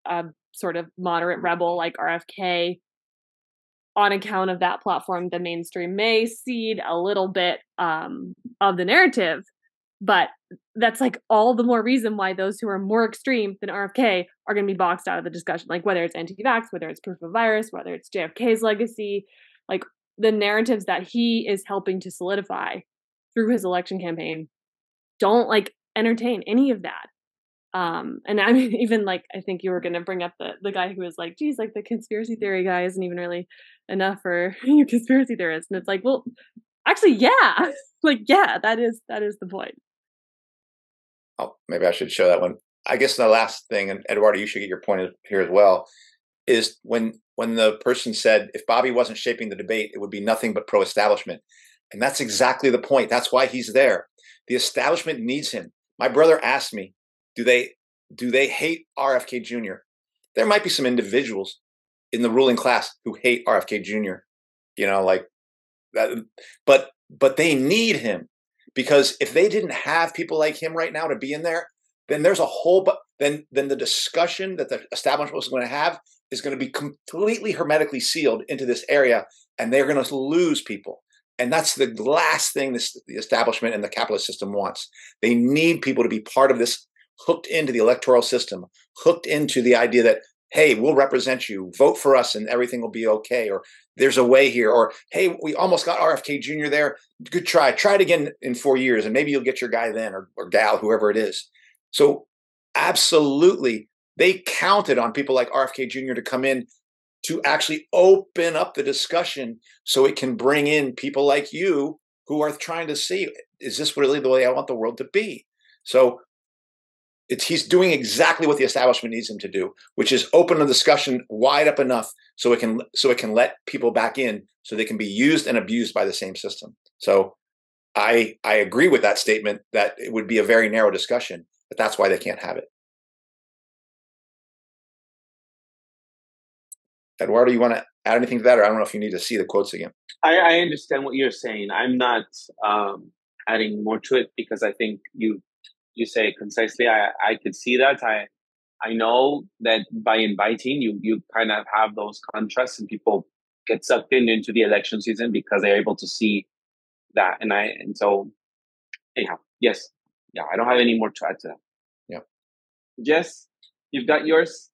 a sort of moderate rebel like RFK, on account of that platform, the mainstream may cede a little bit um, of the narrative but that's like all the more reason why those who are more extreme than RFK are going to be boxed out of the discussion. Like whether it's anti-vax, whether it's proof of virus, whether it's JFK's legacy, like the narratives that he is helping to solidify through his election campaign don't like entertain any of that. Um, and I mean, even like I think you were gonna bring up the the guy who was like, "Geez, like the conspiracy theory guy isn't even really enough for you conspiracy theorists." And it's like, well, actually, yeah, like yeah, that is that is the point oh, maybe I should show that one. I guess the last thing, and Eduardo, you should get your point here as well, is when when the person said if Bobby wasn't shaping the debate, it would be nothing but pro-establishment, and that's exactly the point. That's why he's there. The establishment needs him. My brother asked me, "Do they do they hate RFK Jr.?" There might be some individuals in the ruling class who hate RFK Jr. You know, like that, but but they need him because if they didn't have people like him right now to be in there, then there's a whole but then then the discussion that the establishment was going to have is going to be completely hermetically sealed into this area and they're going to lose people and that's the last thing this, the establishment and the capitalist system wants. They need people to be part of this hooked into the electoral system hooked into the idea that hey we'll represent you vote for us and everything will be okay or there's a way here or hey we almost got rfk jr there. Good try. Try it again in four years and maybe you'll get your guy then or, or gal whoever it is. So absolutely, they counted on people like RFK Jr. to come in to actually open up the discussion so it can bring in people like you who are trying to see is this really the way I want the world to be? So it's he's doing exactly what the establishment needs him to do, which is open the discussion wide up enough so it can so it can let people back in so they can be used and abused by the same system. So I I agree with that statement that it would be a very narrow discussion but that's why they can't have it. Eduardo, you want to add anything to that, or I don't know if you need to see the quotes again. I, I understand what you're saying. I'm not um, adding more to it because I think you you say it concisely. I I could see that. I I know that by inviting you, you kind of have those contrasts, and people get sucked in into the election season because they're able to see that. And I and so anyhow, yes, yeah, I don't have any more to add to that. Yeah. Jess, you've got yours.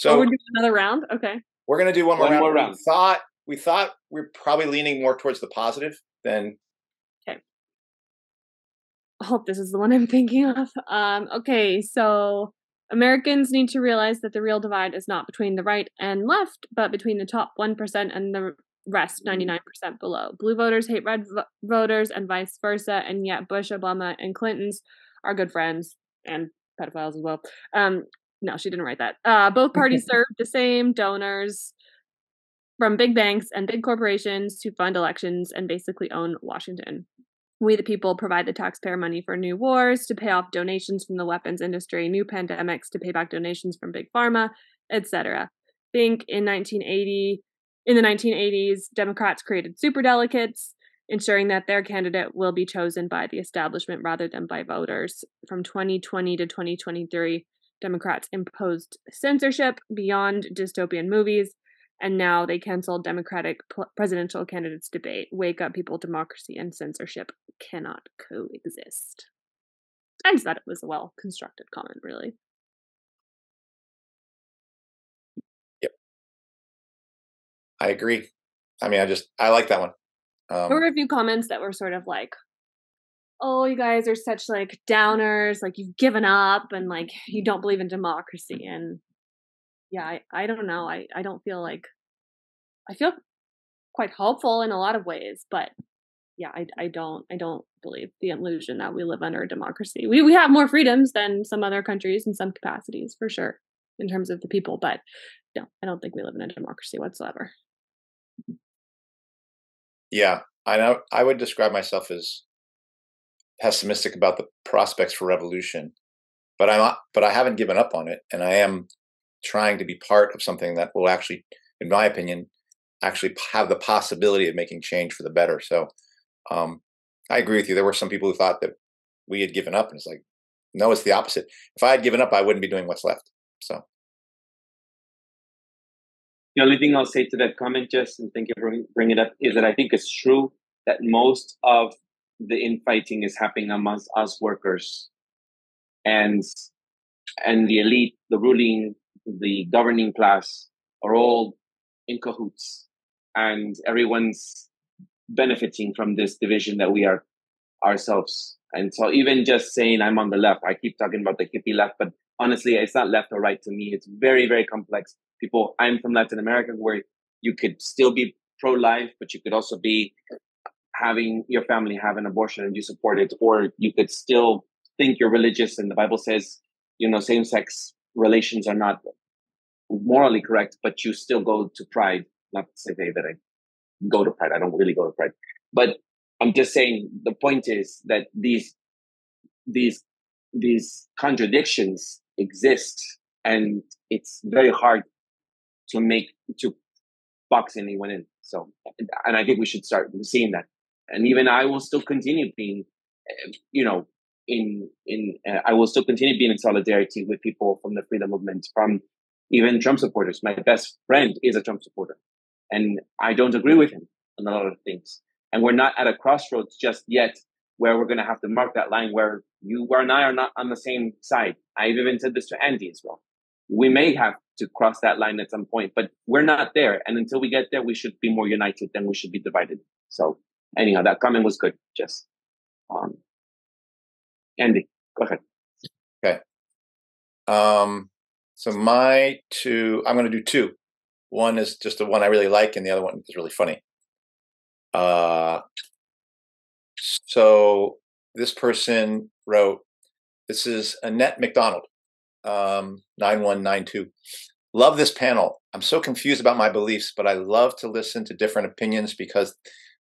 So oh, we're doing another round. Okay. We're gonna do one, one more, round. more round. We thought we thought we're probably leaning more towards the positive than. Okay. I hope this is the one I'm thinking of. Um, okay, so Americans need to realize that the real divide is not between the right and left, but between the top 1% and the rest 99% below. Blue voters hate red vo- voters and vice versa, and yet Bush, Obama, and Clinton's are good friends and pedophiles as well. Um, no, she didn't write that. Uh, both parties serve the same donors from big banks and big corporations to fund elections and basically own Washington. We, the people, provide the taxpayer money for new wars, to pay off donations from the weapons industry, new pandemics, to pay back donations from big pharma, etc. Think in 1980, in the 1980s, Democrats created superdelegates, ensuring that their candidate will be chosen by the establishment rather than by voters. From 2020 to 2023, Democrats imposed censorship beyond dystopian movies, and now they canceled Democratic presidential candidates debate. Wake up, people! Democracy and censorship cannot coexist. I just thought it was a well constructed comment, really. Yep, I agree. I mean, I just I like that one. Um, there were a few comments that were sort of like, "Oh, you guys are such like downers. Like you've given up, and like you don't believe in democracy." And yeah, I I don't know. I I don't feel like I feel quite hopeful in a lot of ways, but yeah, I I don't I don't believe the illusion that we live under a democracy. We we have more freedoms than some other countries in some capacities, for sure, in terms of the people. But no, I don't think we live in a democracy whatsoever. Yeah, I know. I would describe myself as pessimistic about the prospects for revolution, but I'm but I haven't given up on it, and I am trying to be part of something that will actually, in my opinion, actually have the possibility of making change for the better. So, um, I agree with you. There were some people who thought that we had given up, and it's like, no, it's the opposite. If I had given up, I wouldn't be doing what's left. So. The only thing I'll say to that comment, just and thank you for bringing it up, is that I think it's true that most of the infighting is happening amongst us workers, and and the elite, the ruling, the governing class are all in cahoots, and everyone's benefiting from this division that we are ourselves. And so, even just saying I'm on the left, I keep talking about the hippie left, but honestly, it's not left or right to me. It's very, very complex people i'm from latin america where you could still be pro-life but you could also be having your family have an abortion and you support it or you could still think you're religious and the bible says you know same-sex relations are not morally correct but you still go to pride not to say that i go to pride i don't really go to pride but i'm just saying the point is that these these these contradictions exist and it's very hard to make to box anyone in. So, and I think we should start seeing that. And even I will still continue being, uh, you know, in in uh, I will still continue being in solidarity with people from the freedom movement, from even Trump supporters. My best friend is a Trump supporter, and I don't agree with him on a lot of things. And we're not at a crossroads just yet where we're going to have to mark that line where you and I are not on the same side. I've even said this to Andy as well. We may have to cross that line at some point, but we're not there. And until we get there, we should be more united than we should be divided. So anyhow, that comment was good. Just um, Andy, go ahead. Okay. Um, so my two, I'm going to do two. One is just the one I really like, and the other one is really funny. Uh, so this person wrote, this is Annette McDonald, um, 9192. Love this panel. I'm so confused about my beliefs, but I love to listen to different opinions because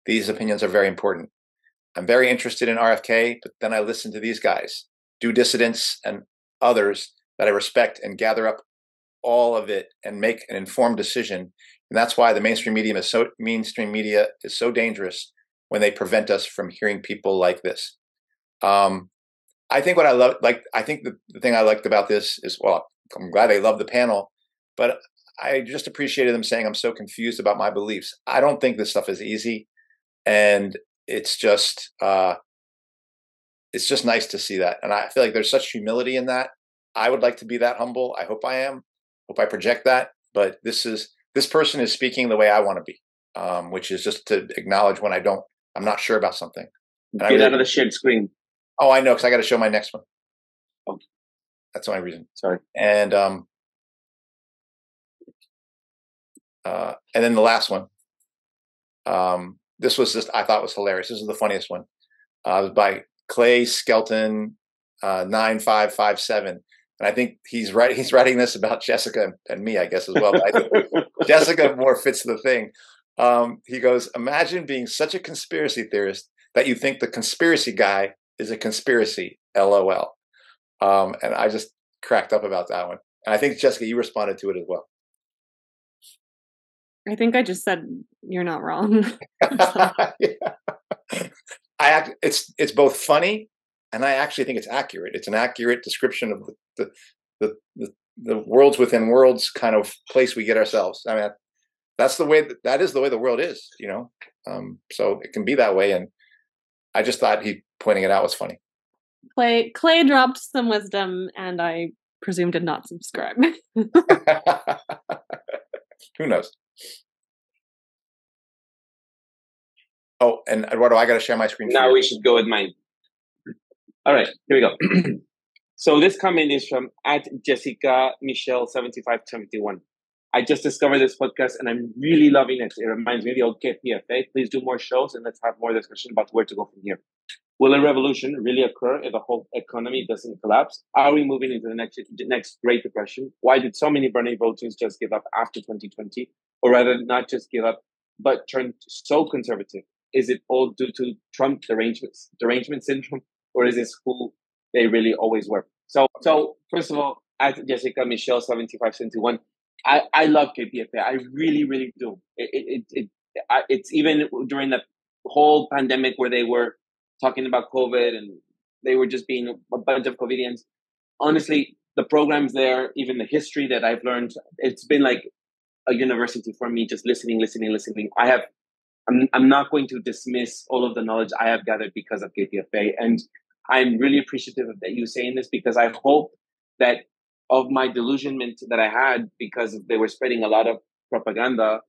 these opinions are very important. I'm very interested in RFK, but then I listen to these guys, do dissidents and others that I respect and gather up all of it and make an informed decision. And that's why the mainstream media is so mainstream media is so dangerous when they prevent us from hearing people like this. Um, I think what I love, like, I think the, the thing I liked about this is, well, I'm glad they love the panel, but I just appreciated them saying I'm so confused about my beliefs. I don't think this stuff is easy, and it's just, uh, it's just nice to see that, and I feel like there's such humility in that. I would like to be that humble. I hope I am. Hope I project that. But this is this person is speaking the way I want to be, um, which is just to acknowledge when I don't I'm not sure about something. And Get really, out of the shared screen. Oh, I know, because I got to show my next one. Oh. That's my reason. Sorry. And um, uh, and then the last one. Um, this was just I thought was hilarious. This is the funniest one. Uh, it was by Clay Skelton uh, nine five five seven, and I think he's right. He's writing this about Jessica and me, I guess, as well. Jessica more fits the thing. Um, he goes, Imagine being such a conspiracy theorist that you think the conspiracy guy is a conspiracy. LOL. Um, and I just cracked up about that one. And I think, Jessica, you responded to it as well. I think I just said you're not wrong. yeah. I act, it's it's both funny and I actually think it's accurate. It's an accurate description of the the the, the, the worlds within worlds kind of place we get ourselves. I mean, that's the way that, that is the way the world is you know um, so it can be that way and i just thought he pointing it out was funny clay clay dropped some wisdom and i presume did not subscribe who knows oh and eduardo i got to share my screen now we should go with mine all right here we go so this comment is from at jessica michelle 7571 I just discovered this podcast and I'm really loving it. It reminds me of the old KPFA. Eh? Please do more shows and let's have more discussion about where to go from here. Will a revolution really occur if the whole economy doesn't collapse? Are we moving into the next next Great Depression? Why did so many Bernie voters just give up after 2020, or rather, not just give up, but turn so conservative? Is it all due to Trump derangements, derangement syndrome, or is this who they really always were? So, so first of all, at Jessica Michelle 7571, I, I love KPFA. I really, really do. It, it, it, it it's even during the whole pandemic where they were talking about COVID and they were just being a bunch of COVIDians. Honestly, the programs there, even the history that I've learned, it's been like a university for me, just listening, listening, listening. I have, I'm, I'm not going to dismiss all of the knowledge I have gathered because of KPFA. And I'm really appreciative of that you saying this because I hope that of my delusionment that I had because they were spreading a lot of propaganda.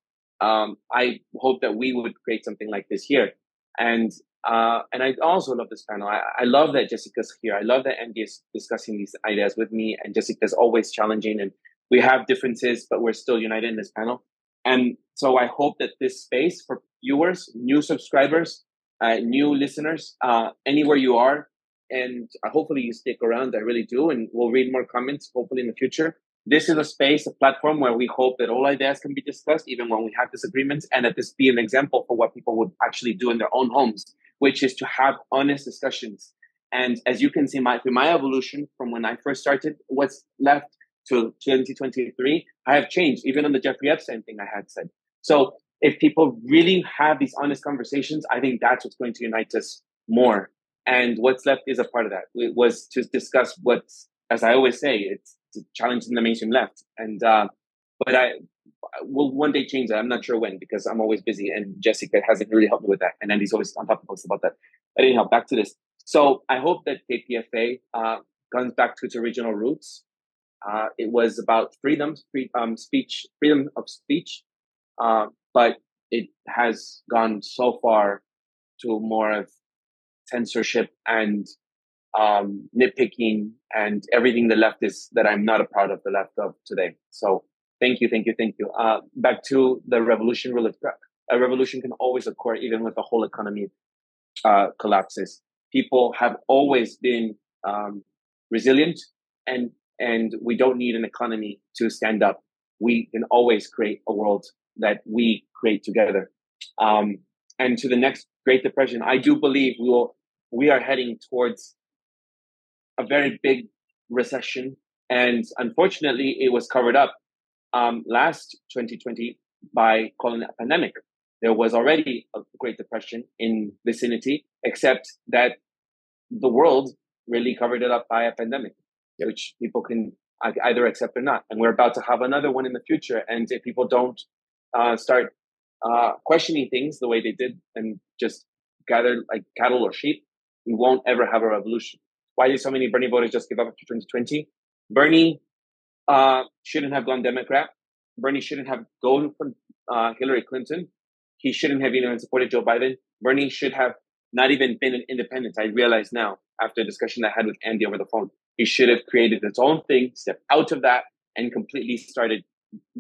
Um, I hope that we would create something like this here. And uh, and I also love this panel. I, I love that Jessica's here. I love that Andy is discussing these ideas with me, and Jessica's always challenging. And we have differences, but we're still united in this panel. And so I hope that this space for viewers, new subscribers, uh, new listeners, uh, anywhere you are, and hopefully you stick around. I really do, and we'll read more comments hopefully in the future. This is a space, a platform where we hope that all ideas can be discussed, even when we have disagreements, and that this be an example for what people would actually do in their own homes, which is to have honest discussions. And as you can see, my through my evolution from when I first started, what's left to 2023, I have changed, even on the Jeffrey Epstein thing I had said. So if people really have these honest conversations, I think that's what's going to unite us more. And what's left is a part of that. It was to discuss what's, as I always say, it's, challenging the mainstream left. And uh, but I will one day change that. I'm not sure when because I'm always busy, and Jessica hasn't really helped me with that. And Andy's always on top of us about that. But anyhow, back to this. So I hope that KPFA uh, comes back to its original roots. Uh, it was about freedom, free, um, speech, freedom of speech, uh, but it has gone so far to more of censorship and um, nitpicking and everything the left is that I'm not a part of the left of today. So thank you, thank you, thank you. Uh, back to the revolution rule of a revolution can always occur even with the whole economy uh, collapses. People have always been um, resilient and and we don't need an economy to stand up. We can always create a world that we create together. Um, and to the next Great Depression, I do believe we will. We are heading towards a very big recession, and unfortunately, it was covered up um, last 2020 by calling it a pandemic. There was already a Great Depression in vicinity, except that the world really covered it up by a pandemic which people can either accept or not. And we're about to have another one in the future. And if people don't uh, start uh, questioning things the way they did and just gather like cattle or sheep, we won't ever have a revolution. Why did so many Bernie voters just give up after 2020? Bernie uh, shouldn't have gone Democrat. Bernie shouldn't have gone from uh, Hillary Clinton. He shouldn't have even supported Joe Biden. Bernie should have not even been an independent. I realize now after a discussion I had with Andy over the phone. He should have created his own thing, stepped out of that, and completely started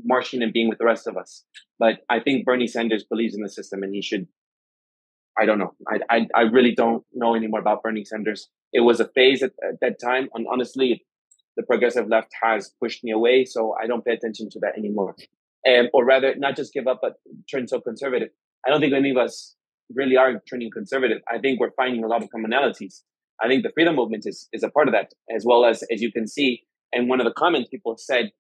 marching and being with the rest of us. But I think Bernie Sanders believes in the system, and he should. I don't know. I I, I really don't know anymore about Bernie Sanders. It was a phase at, at that time, and honestly, the progressive left has pushed me away, so I don't pay attention to that anymore. Um, or rather, not just give up, but turn so conservative. I don't think any of us really are turning conservative. I think we're finding a lot of commonalities. I think the freedom movement is, is a part of that, as well as, as you can see, and one of the comments people said,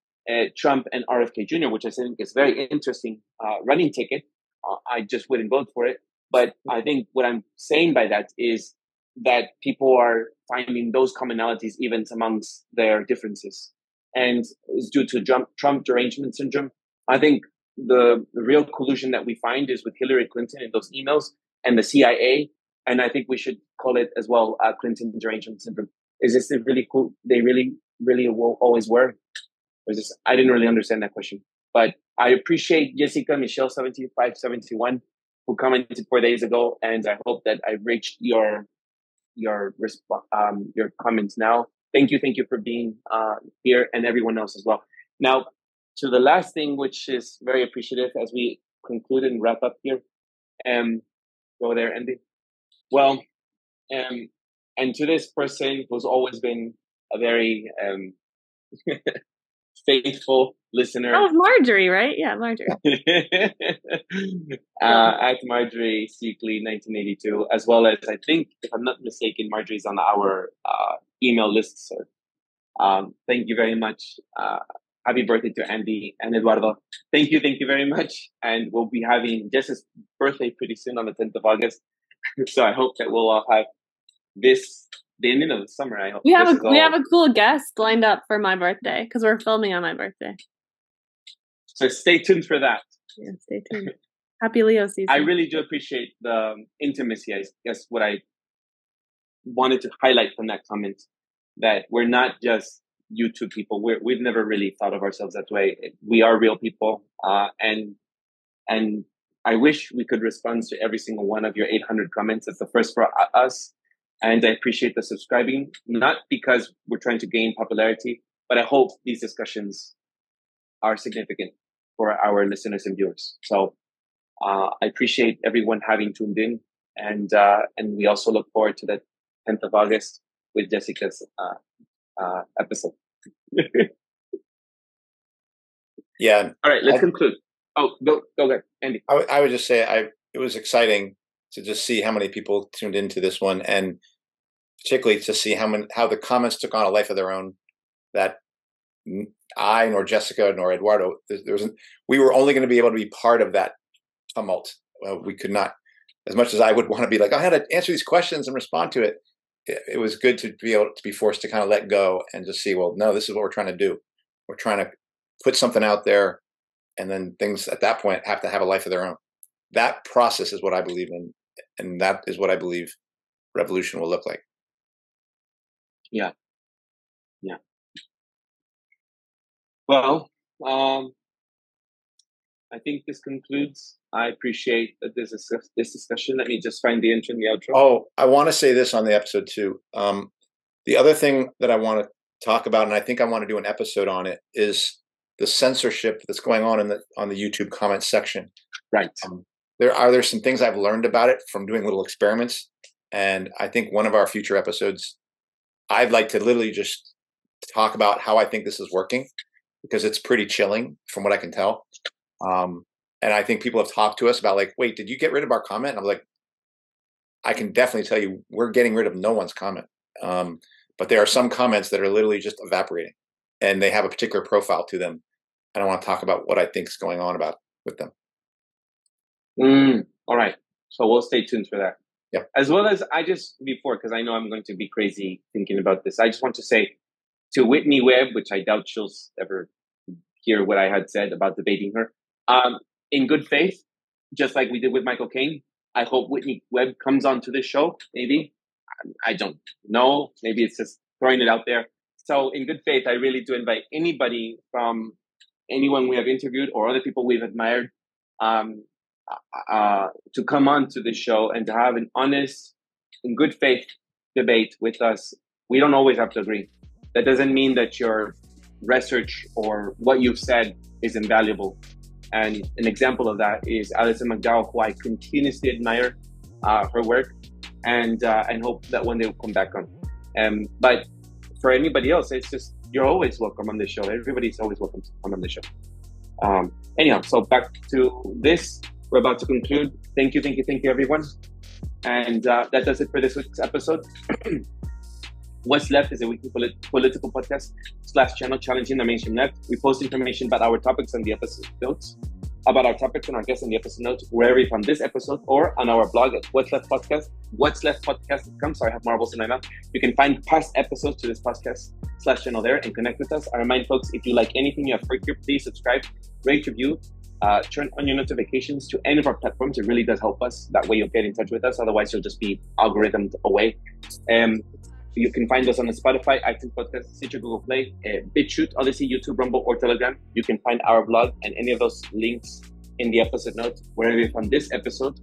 Trump and RFK Jr., which I think is very interesting uh, running ticket. Uh, I just wouldn't vote for it. But I think what I'm saying by that is that people are finding those commonalities even amongst their differences. And it's due to Trump, Trump derangement syndrome. I think the, the real collusion that we find is with Hillary Clinton and those emails and the CIA and I think we should call it as well uh, Clinton derangement syndrome. Is this really cool? They really, really will always were. Or this, I didn't really understand that question, but I appreciate Jessica Michelle seventy five seventy one who commented four days ago, and I hope that I reached your your resp- um, your comments now. Thank you, thank you for being uh, here, and everyone else as well. Now, to the last thing, which is very appreciative as we conclude and wrap up here. Um, go there, Andy. Well, um, and to this person who's always been a very um, faithful listener. Oh, Marjorie, right? Yeah, Marjorie. uh, at Marjorie Seekley, 1982, as well as I think, if I'm not mistaken, Marjorie's on our uh, email list. So, um, thank you very much. Uh, happy birthday to Andy and Eduardo. Thank you, thank you very much. And we'll be having Jess's birthday pretty soon on the 10th of August. so I hope that we'll all have this the ending of the summer. I hope we have a we have a cool guest lined up for my birthday because we're filming on my birthday. So stay tuned for that. Yeah, stay tuned. Happy Leo season. I really do appreciate the um, intimacy. I guess what I wanted to highlight from that comment that we're not just YouTube people. We're, we've never really thought of ourselves that way. We are real people, uh, and and I wish we could respond to every single one of your 800 comments. It's the first for us. And I appreciate the subscribing, not because we're trying to gain popularity, but I hope these discussions are significant for our listeners and viewers. So uh, I appreciate everyone having tuned in. And, uh, and we also look forward to the 10th of August with Jessica's uh, uh episode. yeah. All right, let's I, conclude. Oh, go go ahead, Andy. I, I would just say I it was exciting to just see how many people tuned into this one, and particularly to see how many how the comments took on a life of their own. That I nor Jessica nor Eduardo there was we were only going to be able to be part of that tumult. We could not, as much as I would want to be like, I had to answer these questions and respond to it. it. It was good to be able to be forced to kind of let go and just see, well, no, this is what we're trying to do. We're trying to put something out there, and then things at that point have to have a life of their own. That process is what I believe in, and that is what I believe revolution will look like. Yeah. Yeah. Well, um, I think this concludes. I appreciate this this discussion. Let me just find the intro and the outro. Oh, I want to say this on the episode too. Um, the other thing that I want to talk about, and I think I want to do an episode on it, is the censorship that's going on in the on the YouTube comment section. Right. Um, there are there some things I've learned about it from doing little experiments, and I think one of our future episodes, I'd like to literally just talk about how I think this is working because it's pretty chilling from what I can tell. Um, and I think people have talked to us about like, wait, did you get rid of our comment? And I'm like, I can definitely tell you, we're getting rid of no one's comment. Um, but there are some comments that are literally just evaporating, and they have a particular profile to them. And I want to talk about what I think is going on about with them. Mm, all right. So we'll stay tuned for that. Yeah. As well as I just before, because I know I'm going to be crazy thinking about this. I just want to say to Whitney Webb, which I doubt she'll ever hear what I had said about debating her. Um, in good faith, just like we did with Michael Kane, I hope Whitney Webb comes onto this show. Maybe I don't know. Maybe it's just throwing it out there. So, in good faith, I really do invite anybody from anyone we have interviewed or other people we've admired um, uh, to come on to the show and to have an honest, in good faith debate with us. We don't always have to agree. That doesn't mean that your research or what you've said is invaluable. And an example of that is Alison McDowell, who I continuously admire uh, her work and uh, and hope that one day will come back on. Um, but for anybody else, it's just you're always welcome on the show. Everybody's always welcome to come on the show. Um, anyhow, so back to this. We're about to conclude. Thank you, thank you, thank you, everyone. And uh, that does it for this week's episode. What's Left is a weekly polit- political podcast slash channel challenging the mainstream left. We post information about our topics on the episode notes, about our topics and our guests on the episode notes, wherever found this episode, or on our blog at What's Left Podcast. What's Left Podcast.com. Sorry, I have marbles in my mouth. You can find past episodes to this podcast slash channel there and connect with us. I remind folks if you like anything you have heard here, please subscribe, rate, review, uh, turn on your notifications to any of our platforms. It really does help us. That way you'll get in touch with us. Otherwise, you'll just be algorithmed away. Um, you can find us on the Spotify, iTunes Podcast, Stitcher, Google Play, uh, BitChute, Odysee, YouTube, Rumble, or Telegram. You can find our blog and any of those links in the episode notes wherever you found this episode.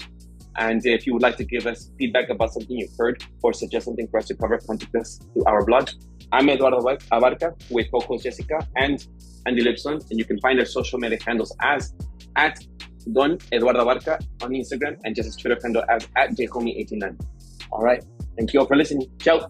And if you would like to give us feedback about something you've heard or suggest something for us to cover, contact us through our blog. I'm Eduardo Abarca with co-host Jessica and Andy Lipson, and you can find our social media handles as at Don Eduardo Abarca on Instagram and Jessica's Twitter handle as at jhomie89. All right. Thank you all for listening. Ciao.